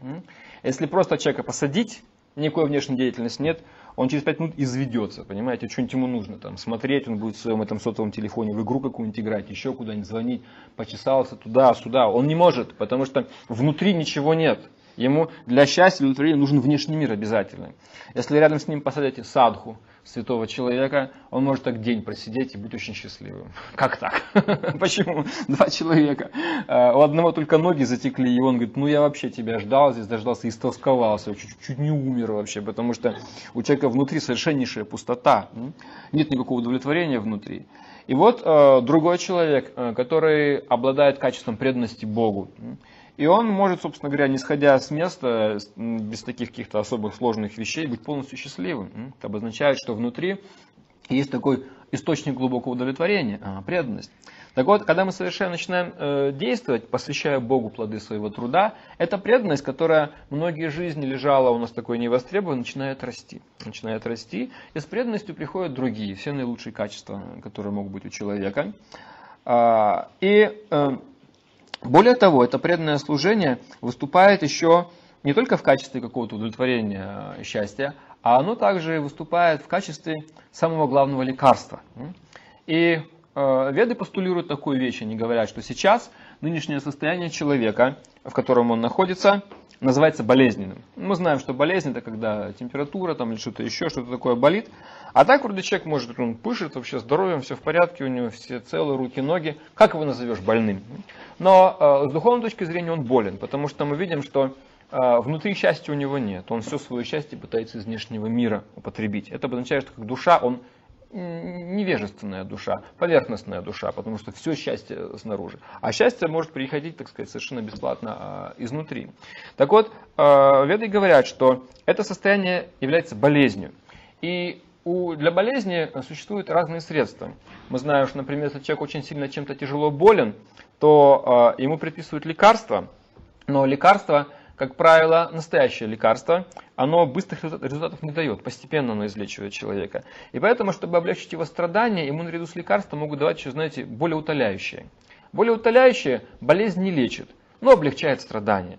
Если просто человека посадить, никакой внешней деятельности нет, он через 5 минут изведется, понимаете, что-нибудь ему нужно там смотреть, он будет в своем этом сотовом телефоне в игру какую-нибудь играть, еще куда-нибудь звонить, почесался туда-сюда. Он не может, потому что внутри ничего нет. Ему для счастья, для удовлетворения нужен внешний мир обязательно. Если рядом с ним посадите садху, святого человека, он может так день просидеть и быть очень счастливым. <laughs> Как так? <laughs> Почему? Два человека. Э, у одного только ноги затекли, и он говорит, ну я вообще тебя ждал, здесь дождался, истолсковался, чуть, чуть не умер вообще, потому что у человека внутри совершеннейшая пустота, нет никакого удовлетворения внутри. И вот э, другой человек, э, который обладает качеством преданности Богу, и он может, собственно говоря, не сходя с места, без таких каких-то особых сложных вещей, быть полностью счастливым. Это обозначает, что внутри есть такой источник глубокого удовлетворения, а, преданность. Так вот, когда мы совершенно начинаем э, действовать, посвящая Богу плоды своего труда, эта преданность, которая многие жизни лежала у нас такой невостребованной, начинает расти. Начинает расти, и с преданностью приходят другие, все наилучшие качества, которые могут быть у человека. А, и э, более того, это преданное служение выступает еще не только в качестве какого-то удовлетворения э, счастья, а оно также выступает в качестве самого главного лекарства. И э, веды постулируют такую вещь, они говорят, что сейчас нынешнее состояние человека, в котором он находится, называется болезненным. Мы знаем, что болезнь это когда температура там, или что-то еще, что-то такое болит. А так вроде человек может, он пышет, вообще здоровьем, все в порядке, у него все целые руки, ноги. Как его назовешь больным? Но э, с духовной точки зрения он болен, потому что мы видим, что э, внутри счастья у него нет. Он все свое счастье пытается из внешнего мира употребить. Это обозначает, что как душа он невежественная душа, поверхностная душа, потому что все счастье снаружи. А счастье может приходить, так сказать, совершенно бесплатно а, изнутри. Так вот, а, веды говорят, что это состояние является болезнью. И у, для болезни существуют разные средства. Мы знаем, что, например, если человек очень сильно чем-то тяжело болен, то э, ему предписывают лекарства, но лекарства как правило, настоящее лекарство, оно быстрых результатов не дает, постепенно оно излечивает человека. И поэтому, чтобы облегчить его страдания, ему наряду с лекарством могут давать еще, знаете, более утоляющие. Более утоляющие болезнь не лечит, но облегчает страдания.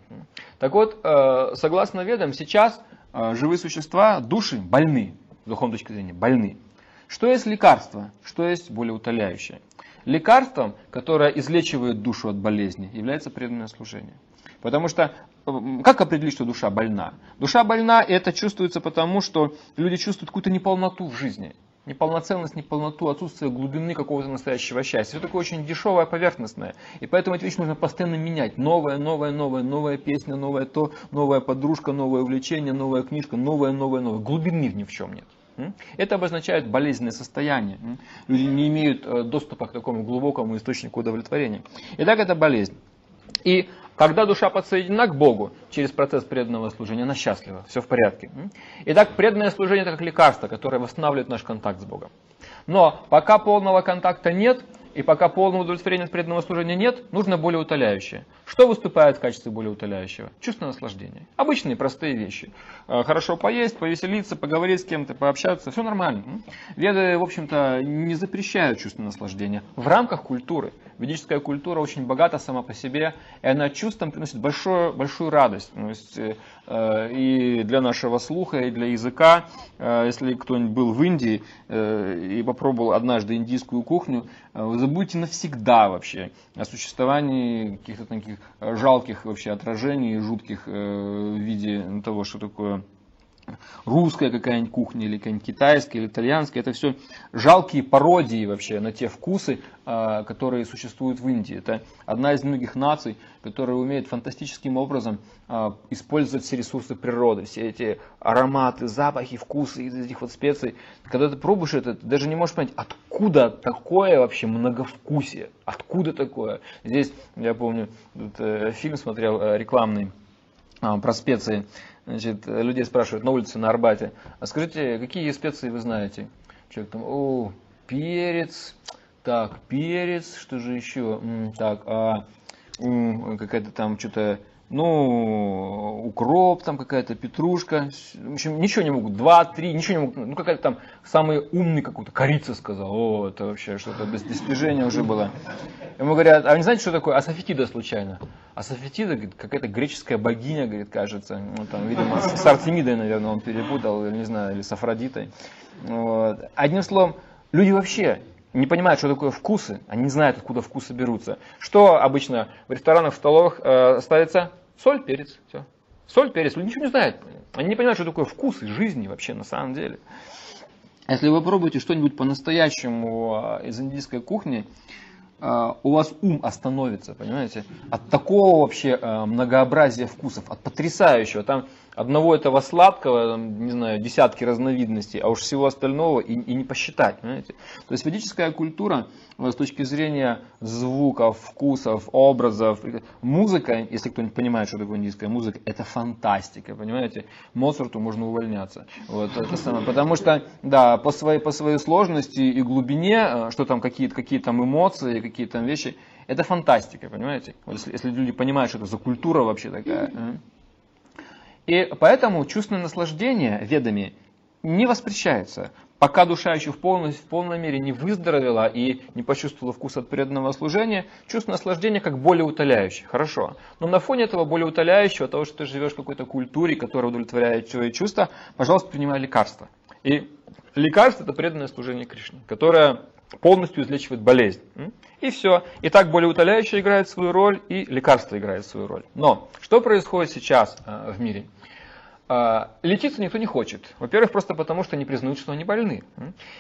Так вот, э, согласно ведам, сейчас э, живые существа, души больны, с духовной точки зрения, больны. Что есть лекарство? Что есть более утоляющее? Лекарством, которое излечивает душу от болезни, является преданное служение. Потому что как определить, что душа больна? Душа больна, это чувствуется потому, что люди чувствуют какую-то неполноту в жизни. Неполноценность, неполноту, отсутствие глубины какого-то настоящего счастья. Все такое очень дешевое, поверхностное. И поэтому эти вещи нужно постоянно менять. Новая, новая, новая, новая песня, новая то, новая подружка, новое увлечение, новая книжка, новая, новая, новая. Глубины ни в чем нет. Это обозначает болезненное состояние. Люди не имеют э, доступа к такому глубокому источнику удовлетворения. Итак, это болезнь. И Когда душа подсоединена к Богу через процесс преданного служения, она счастлива, все в порядке. Итак, преданное служение это как лекарство, которое восстанавливает наш контакт с Богом. Но пока полного контакта нет, и пока полного удовлетворения от преданного служения нет, нужно более утоляющее. Что выступает в качестве более утоляющего? Чувство наслаждения. Обычные простые вещи. Э, хорошо поесть, повеселиться, поговорить с кем-то, пообщаться, все нормально. Веды, в общем-то, не запрещают чувство наслаждения в рамках культуры. Ведическая культура очень богата сама по себе, и она чувством приносит большую, большую радость. То есть, э, и для нашего слуха, и для языка. Э, если кто-нибудь был в Индии и попробовал однажды индийскую кухню, вы забудьте навсегда вообще о существовании каких-то таких жалких вообще отражений, жутких в виде того, что такое русская какая-нибудь кухня, или какая-нибудь китайская, или итальянская. Это все жалкие пародии вообще на те вкусы, а, которые существуют в Индии. Это одна из многих наций, которая умеет фантастическим образом а, использовать все ресурсы природы, все эти ароматы, запахи, вкусы из этих вот специй. Когда ты пробуешь это, ты даже не можешь понять, откуда такое вообще многовкусие, откуда такое. Здесь, я помню, э, фильм смотрел э, рекламный а, про специи. Значит, людей спрашивают на улице на Арбате, а скажите, какие специи вы знаете? Человек там, о, перец, так, перец, что же еще? Так, а, какая-то там что-то ну, укроп, там какая-то петрушка, в общем, ничего не могут, два, три, ничего не могут, ну, какая-то там самый умный какой-то, корица сказал, о, это вообще что-то без достижения уже было. Ему говорят, а вы не знаете, что такое асафетида случайно? Асафетида, какая-то греческая богиня, говорит, кажется, ну, там, видимо, с Артемидой, наверное, он перепутал, или не знаю, или с Афродитой. Вот. Одним словом, люди вообще не понимают, что такое вкусы, они не знают, откуда вкусы берутся. Что обычно в ресторанах, в столовых э, ставится? Соль, перец, все. Соль, перец, люди ничего не знают. Они не понимают, что такое вкусы жизни вообще на самом деле. Если вы попробуете что-нибудь по-настоящему э, из индийской кухни, э, у вас ум остановится, понимаете? От такого вообще э, многообразия вкусов, от потрясающего. Там одного этого сладкого, не знаю, десятки разновидностей, а уж всего остального и, и не посчитать. Понимаете? То есть ведическая культура с точки зрения звуков, вкусов, образов, музыка, если кто-нибудь понимает, что такое индийская музыка, это фантастика, понимаете? Моцарту можно увольняться. Вот, это самое, потому что, да, по своей, по своей сложности и глубине, э, что там какие-то какие там эмоции, какие там вещи, это фантастика, понимаете? Вот если, если люди понимают, что это за культура вообще такая. И поэтому чувственное наслаждение ведами не воспрещается, пока душа еще в полной, в полной мере не выздоровела и не почувствовала вкус от преданного служения, чувство наслаждения как более утоляющее. Хорошо. Но на фоне этого более утоляющего, того, что ты живешь в какой-то культуре, которая удовлетворяет твои чувства, пожалуйста, принимай лекарства. И лекарство это преданное служение Кришне, которое полностью излечивает болезнь. И все. И так более утоляющее играет свою роль, и лекарство играет свою роль. Но что происходит сейчас э, в мире? А, лечиться никто не хочет. Во-первых, просто потому, что не признают, что они больны.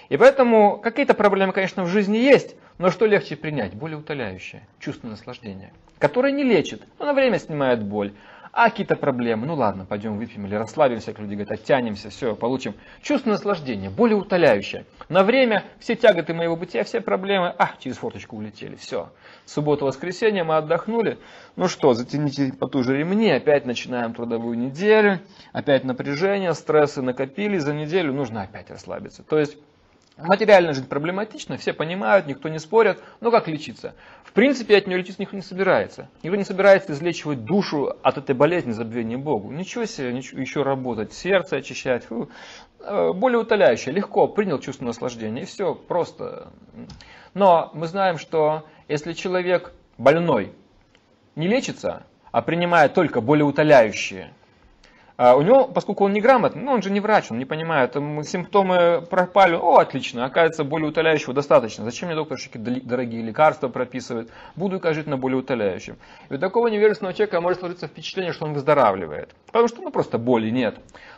И поэтому какие-то проблемы, конечно, в жизни есть, но что легче принять? Более утоляющее, чувство наслаждения, которое не лечит, но на время снимает боль. А какие-то проблемы, ну ладно, пойдем выпьем или расслабимся, как люди говорят, оттянемся, все, получим. Чувство наслаждения, более утоляющее. На время все тяготы моего бытия, все проблемы, а, через форточку улетели, все. Суббота, воскресенье мы отдохнули. Ну что, затяните потуже ремни, опять начинаем трудовую неделю, опять напряжение, стрессы накопили, за неделю нужно опять расслабиться. То есть Материальная жизнь проблематична, все понимают, никто не спорит, но как лечиться? Принципе, от нее лечиться никто не собирается. Никто не собирается излечивать душу от этой болезни забвения Богу. Ничего себе, ничего, еще работать, сердце очищать. Фу. Э, более утоляющее, легко, принял чувство наслаждения, и все, просто. Но мы знаем, что если человек больной не лечится, а принимает только более утоляющие у него, поскольку он неграмотный, ну он же не врач, он не понимает, симптомы пропали, о, отлично, оказывается, более утоляющего достаточно. Зачем мне докторщики дорогие лекарства прописывают? Буду жить на более утоляющем. И у такого невежественного человека может сложиться впечатление, что он выздоравливает. Потому что ну, просто боли нет.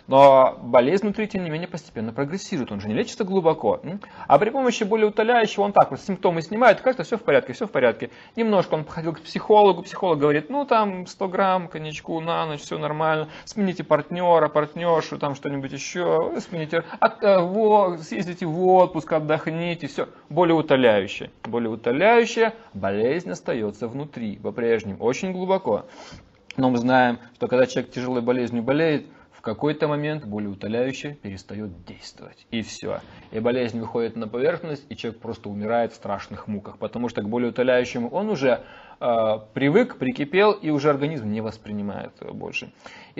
Но болезнь внутри, тем не менее, постепенно прогрессирует. Он же не лечится глубоко. А при помощи более утоляющего он так вот симптомы снимает, кажется, все в порядке, все в порядке. Немножко он походил к психологу, психолог говорит, ну там 100 грамм коньячку на ночь, все нормально, смените партнера, партнершу, там что-нибудь еще, смените, от, э, во, съездите в отпуск, отдохните, все. Более утоляющее. Более утоляющее, болезнь остается внутри, по-прежнему, очень глубоко. Но мы знаем, что когда человек тяжелой болезнью болеет, в какой-то момент болеутоляющее перестает действовать. И все. И болезнь выходит на поверхность, и человек просто умирает в страшных муках. Потому что к болеутоляющему он уже привык, прикипел, и уже организм не воспринимает больше.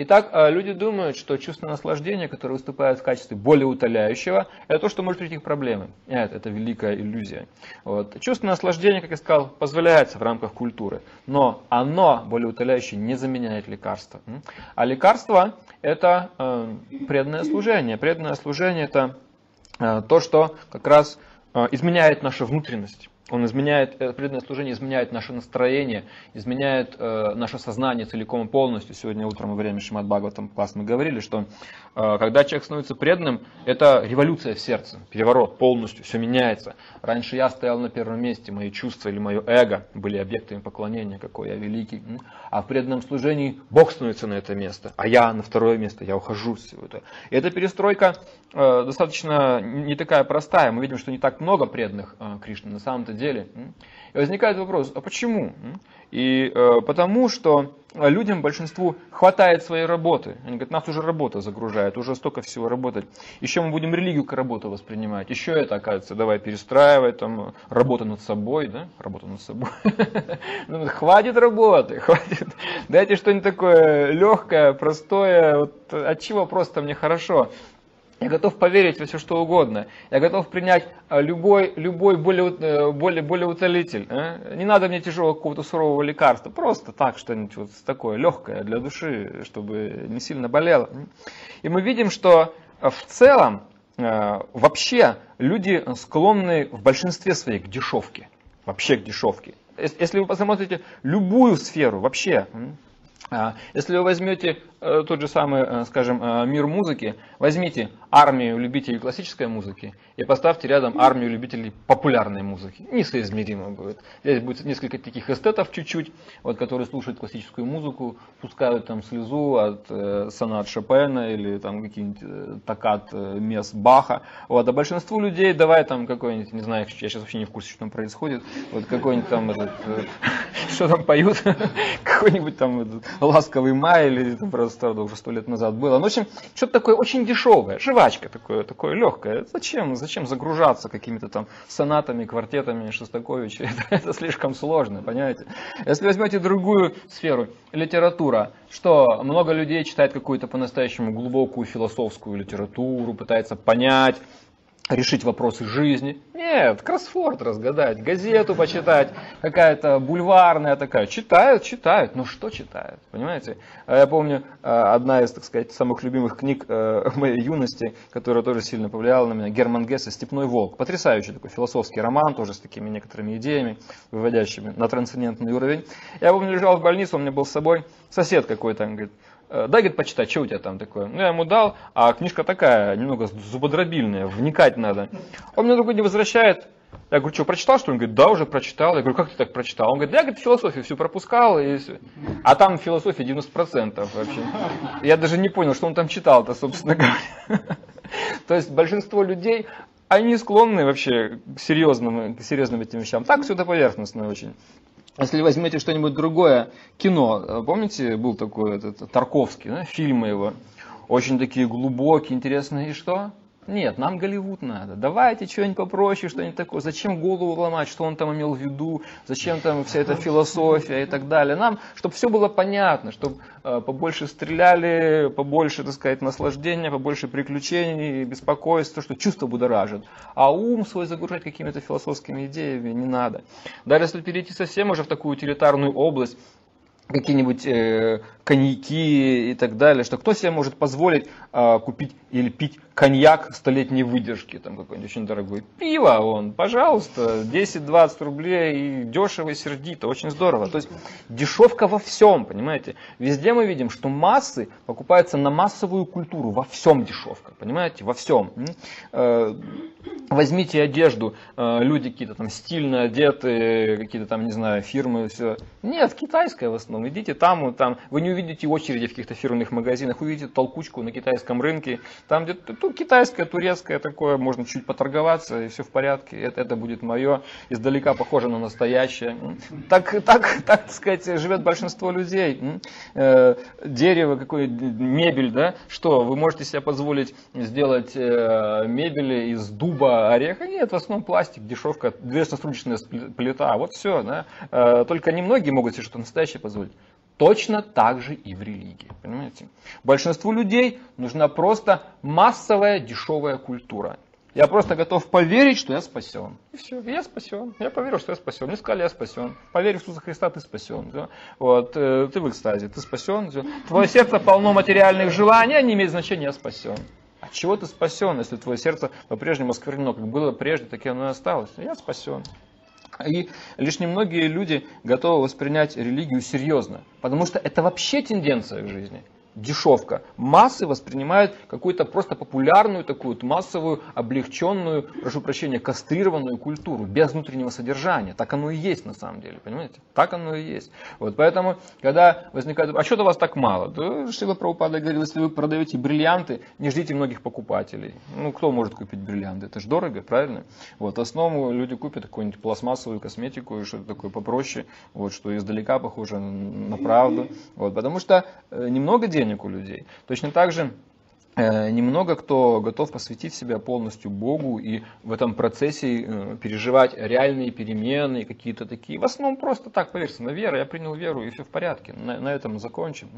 Итак, э, люди думают, что чувство наслаждения, которое выступает в качестве болеутоляющего, это то, что может решить их проблемы. Нет, это великая иллюзия. Вот. Чувство наслаждения, как я сказал, позволяется в рамках культуры. Но оно, болеутоляющее, не заменяет лекарства. А лекарство это э, преданное служение. Преданное служение это э, то, что как раз э, изменяет нашу внутренность. Он изменяет, преданное служение изменяет наше настроение, изменяет э, наше сознание целиком и полностью. Сегодня утром во время Шимат Бхагаватам класс мы говорили, что э, когда человек становится преданным, это революция в сердце, переворот полностью, все меняется. Раньше я стоял на первом месте, мои чувства или мое эго были объектами поклонения, какой я великий. А в преданном служении Бог становится на это место, а я на второе место, я ухожу с всего этого. И эта перестройка э, достаточно не такая простая. Мы видим, что не так много преданных э, Кришны на самом-то деле. И возникает вопрос, а почему? И э, потому что людям, большинству, хватает своей работы. Они говорят, нас уже работа загружает, уже столько всего работать. Еще мы будем религию как работу воспринимать. Еще это, оказывается, давай перестраивать, там, работа над собой, да, работа над собой. <laughs> Ну, хватит работы, хватит. Дайте что-нибудь такое легкое, простое, от чего просто мне хорошо. Я готов поверить во все что угодно. Я готов принять а, любой, любой более, э, более, более утолитель. А? Не надо мне тяжелого какого-то сурового лекарства. Просто так что-нибудь вот такое легкое для души, чтобы не сильно болело. И мы видим, что в целом э, вообще люди склонны в большинстве своих к дешевке. Вообще к дешевке. Если вы посмотрите любую сферу, вообще, а, если вы возьмете э, тот же самый, э, скажем, э, мир музыки, возьмите армию любителей классической музыки и поставьте рядом армию любителей популярной музыки. Несоизмеримо будет. Здесь будет несколько таких эстетов чуть-чуть, вот, которые слушают классическую музыку, пускают там слезу от э, сонат Шопена или там какие-нибудь э, токат э, мес Баха. Вот. А большинству людей давай там какой-нибудь, не знаю, я сейчас вообще не в курсе, что там происходит, вот какой-нибудь там этот, э, <laughs> что там поют, <laughs> какой-нибудь там этот, ласковый май или это просто уже сто лет назад было. Ну, в общем, что-то такое очень дешевое, жвачка такое, такое легкое. Зачем, зачем загружаться какими-то там сонатами, квартетами Шостаковича? <laughs> Это, это слишком сложно, понимаете? Если возьмете другую сферу, литература, что много людей читает какую-то по-настоящему глубокую философскую литературу, пытается понять, решить вопросы жизни. Нет, кроссфорд разгадать, газету почитать, какая-то бульварная такая. Читают, читают, но что читают, понимаете? А я помню, а, одна из, так сказать, самых любимых книг э, <laughs> моей юности, которая тоже сильно повлияла на меня, Герман Гессе «Степной волк». Потрясающий такой философский роман, тоже с такими некоторыми идеями, выводящими на трансцендентный уровень. Я помню, лежал в больнице, у меня был с собой сосед какой-то, он говорит, Э, дай, говорит, почитать, что у тебя там такое? Ну, я ему дал, а книжка такая, немного зубодробильная, вникать надо. Он мне другой не возвращает. Я говорю, что, прочитал, что? Он говорит, да, уже прочитал. Я говорю, как ты так прочитал? Он говорит, я, говорит, философию всю пропускал. И. А там философия 90% вообще. Я даже не понял, что он там читал-то, собственно говоря. <laughs> То есть большинство людей, они склонны вообще к серьезным, к серьезным этим вещам. Так все это поверхностно очень. Если возьмете что-нибудь другое, кино, э, помните, был такой этот, Тарковский, да, фильмы его, очень такие глубокие, интересные, и что? Нет, нам Голливуд надо. Давайте что-нибудь попроще, что-нибудь такое. Зачем голову ломать, что он там имел в виду, зачем там вся эта философия и так далее. Нам, чтобы все было понятно, чтобы э, побольше стреляли, побольше, так сказать, наслаждения, побольше приключений, беспокойства, что чувства будоражат. А ум свой загружать какими-то философскими идеями не надо. Даже если перейти совсем уже в такую утилитарную область, какие-нибудь э, коньяки и так далее, что кто себе может позволить э, купить или пить коньяк столетней выдержки, там какой-нибудь очень дорогой. Пиво он, пожалуйста, 10-20 рублей, и дешево, и сердито, очень здорово. То есть дешевка во всем, понимаете. Везде мы видим, что массы покупаются на массовую культуру, во всем дешевка, понимаете, во всем. Э, возьмите одежду, э, люди какие-то там стильно одеты, какие-то там, не знаю, фирмы, все. Нет, китайская в основном идите там, там, вы не увидите очереди в каких-то фирменных магазинах, увидите толкучку на китайском рынке, там где-то ну, китайское, турецкое такое, можно чуть поторговаться, и все в порядке, это, это будет мое, издалека похоже на настоящее. Так, так, так сказать, живет большинство людей. Э, дерево, какое мебель, да, что, вы можете себе позволить сделать э, мебель из дуба, ореха? Нет, в основном пластик, дешевка, двухсотрубочная плита, вот все, да. Э, только немногие могут себе что-то настоящее позволить. Точно так же и в религии. Понимаете? Большинству людей нужна просто массовая дешевая культура. Я просто готов поверить, что я спасен. И все, я спасен. Я поверил, что я спасен. Мне сказали, я спасен. Поверь в Иисуса Христа, ты спасен. Все. Вот, э, ты в экстазе, ты спасен. Все. Твое сердце полно материальных желаний, они имеют значение, я спасен. От чего ты спасен, если твое сердце по-прежнему осквернено, как было прежде, так и оно и осталось? Я спасен. И лишь немногие люди готовы воспринять религию серьезно, потому что это вообще тенденция в жизни дешевка. Массы воспринимают какую-то просто популярную такую вот массовую, облегченную, прошу прощения, кастрированную культуру, без внутреннего содержания. Так оно и есть на самом деле, понимаете? Так оно и есть. Вот поэтому, когда возникает, а что-то вас так мало? Да, Шила Прабхупада говорил, если вы продаете бриллианты, не ждите многих покупателей. Ну, кто может купить бриллианты? Это же дорого, правильно? Вот, в основном люди купят какую-нибудь пластмассовую косметику, что-то такое попроще, вот, что издалека похоже на правду. Вот, потому что э, немного денег денег у людей. Точно так же э, немного кто готов посвятить себя полностью Богу и в этом процессе э, переживать реальные перемены, какие-то такие. В основном просто так, поверьте, на веру, я принял веру и все в порядке, на, на этом закончим.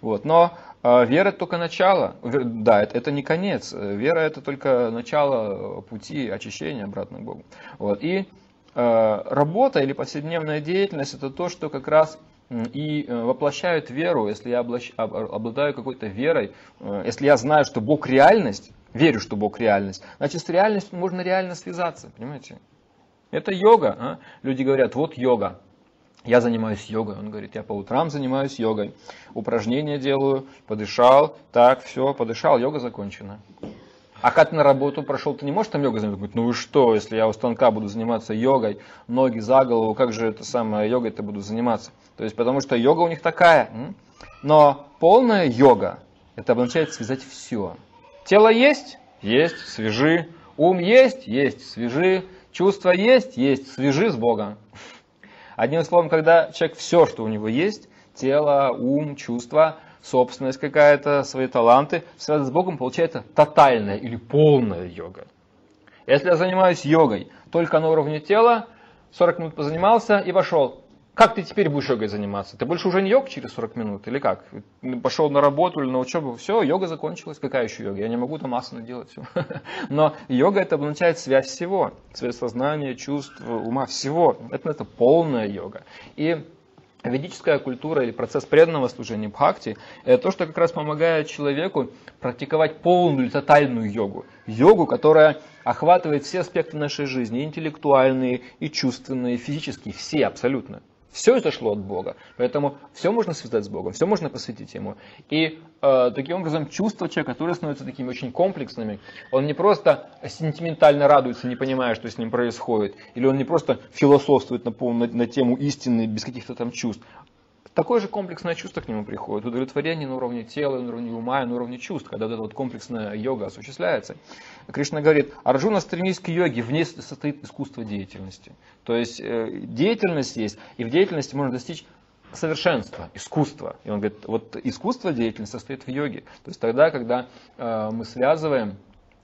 Вот. Но э, вера это только начало, да, это, это не конец, вера это только начало пути очищения обратно к Богу. Вот. И работа или повседневная деятельность это то, что как раз и э, воплощают веру, если я обладаю какой-то верой, э, если я знаю, что Бог реальность, верю, что Бог реальность, значит с реальностью можно реально связаться, понимаете? Это йога. А? Люди говорят, вот йога. Я занимаюсь йогой. Он говорит, я по утрам занимаюсь йогой. Упражнения делаю, подышал, так, все, подышал, йога закончена. А как ты на работу прошел, ты не можешь там йогой заниматься? Говорит, ну вы что, если я у станка буду заниматься йогой, ноги за голову, как же это самое йогой-то буду заниматься? То есть, потому что йога у них такая. Но полная йога, это обозначает связать все. Тело есть? Есть, свяжи. Ум есть? Есть, свяжи. Чувства есть? Есть, свяжи с Богом. Одним словом, когда человек все, что у него есть, тело, ум, чувства, собственность какая-то, свои таланты, связаны с Богом, получается тотальная или полная йога. Если я занимаюсь йогой только на уровне тела, 40 минут позанимался и пошел. Как ты теперь будешь йогой заниматься? Ты больше уже не йог через 40 минут или как? Пошел на работу или на учебу, все, йога закончилась. Какая еще йога? Я не могу там асаны делать. Все. <laughs> Но йога это обозначает связь всего. Связь сознания, чувств, ума, всего. Это, это полная йога. И Ведическая культура или процесс преданного служения бхакти – это то, что как раз помогает человеку практиковать полную или тотальную йогу. Йогу, которая охватывает все аспекты нашей жизни, интеллектуальные, и чувственные, и физические, все абсолютно. Все это шло от Бога. Поэтому все можно связать с Богом, все можно посвятить Ему. И э, таким образом чувства человека, которые становятся такими очень комплексными, он не просто сентиментально радуется, не понимая, что с ним происходит, или он не просто философствует на, на, на тему истины без каких-то там чувств. Такое же комплексное чувство к нему приходит, удовлетворение на уровне тела, на уровне ума, на уровне чувств, когда вот эта вот комплексная йога осуществляется. Кришна говорит, Арджуна стремись к йоге, в ней состоит искусство деятельности. То есть э, деятельность есть, и в деятельности можно достичь совершенства, искусства. И он говорит, вот искусство деятельности состоит в йоге. То есть тогда, когда э, мы связываем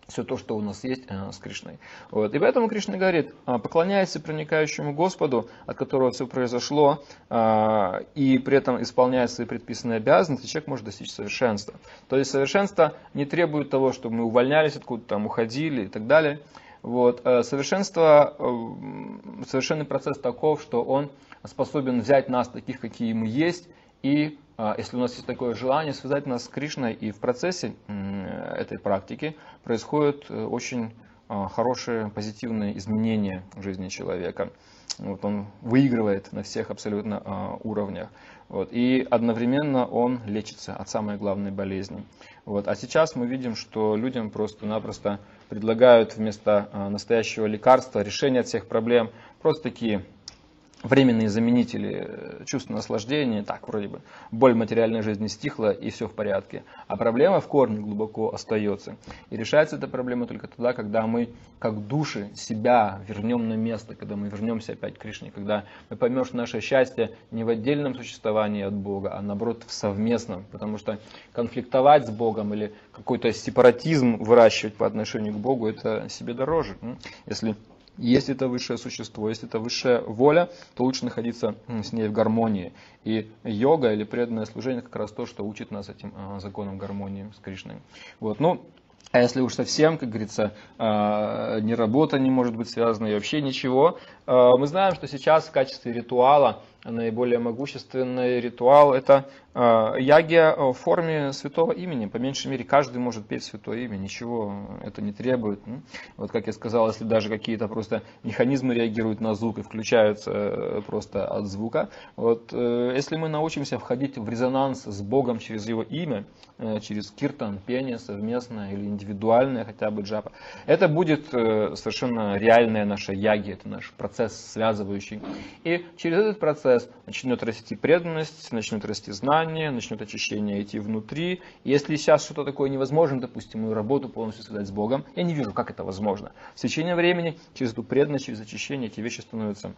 все то, что у нас есть э, с Кришной. Вот. И поэтому Кришна говорит, «А, поклоняйся проникающему Господу, от которого все произошло, э, и при этом исполняя свои предписанные обязанности, человек может достичь совершенства. То есть совершенство не требует того, чтобы мы увольнялись откуда-то, там, уходили и так далее. Вот. Э, совершенство, э, совершенный процесс таков, что он способен взять нас таких, какие мы есть, и а, если у нас есть такое желание связать нас с Кришной, и в процессе этой практики происходят э, очень а, хорошие позитивные изменения в жизни человека. Вот он выигрывает на всех абсолютно а, уровнях. Вот, и одновременно он лечится от самой главной болезни. Вот, а сейчас мы видим, что людям просто-напросто предлагают вместо настоящего лекарства решение от всех проблем просто такие временные заменители э, чувства наслаждения, так вроде бы боль материальной жизни стихла и все в порядке. А проблема в корне глубоко остается. И решается эта проблема только тогда, когда мы как души себя вернем на место, когда мы вернемся опять к Кришне, когда мы поймем, что наше счастье не в отдельном существовании от Бога, а наоборот в совместном. Потому что конфликтовать с Богом или какой-то сепаратизм выращивать по отношению к Богу, это себе дороже. Если если это высшее существо, если это высшая воля, то лучше находиться с ней в гармонии. И йога или преданное служение как раз то, что учит нас этим а, законам гармонии с Кришной. Вот. Ну, а если уж совсем, как говорится, а, ни работа не может быть связана и вообще ничего, мы знаем, что сейчас в качестве ритуала наиболее могущественный ритуал – это э, ягия в форме святого имени. По меньшей мере, каждый может петь святое имя, ничего это не требует. Вот как я сказал, если даже какие-то просто механизмы реагируют на звук и включаются э, просто от звука, вот э, если мы научимся входить в резонанс с Богом через Его имя, через киртан, пение совместное или индивидуальное хотя бы джапа, это будет совершенно реальная наша яги, это наш процесс связывающий. И через этот процесс процесс, начнет расти преданность, начнет расти знание, начнет очищение идти внутри. Если сейчас что-то такое невозможно, допустим, мою работу полностью связать с Богом, я не вижу, как это возможно. С течением времени, через эту преданность, через очищение эти вещи становятся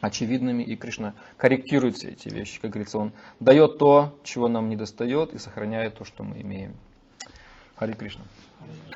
очевидными, и Кришна корректирует все эти вещи. Как говорится, Он дает то, чего нам не достает, и сохраняет то, что мы имеем. Хари Кришна.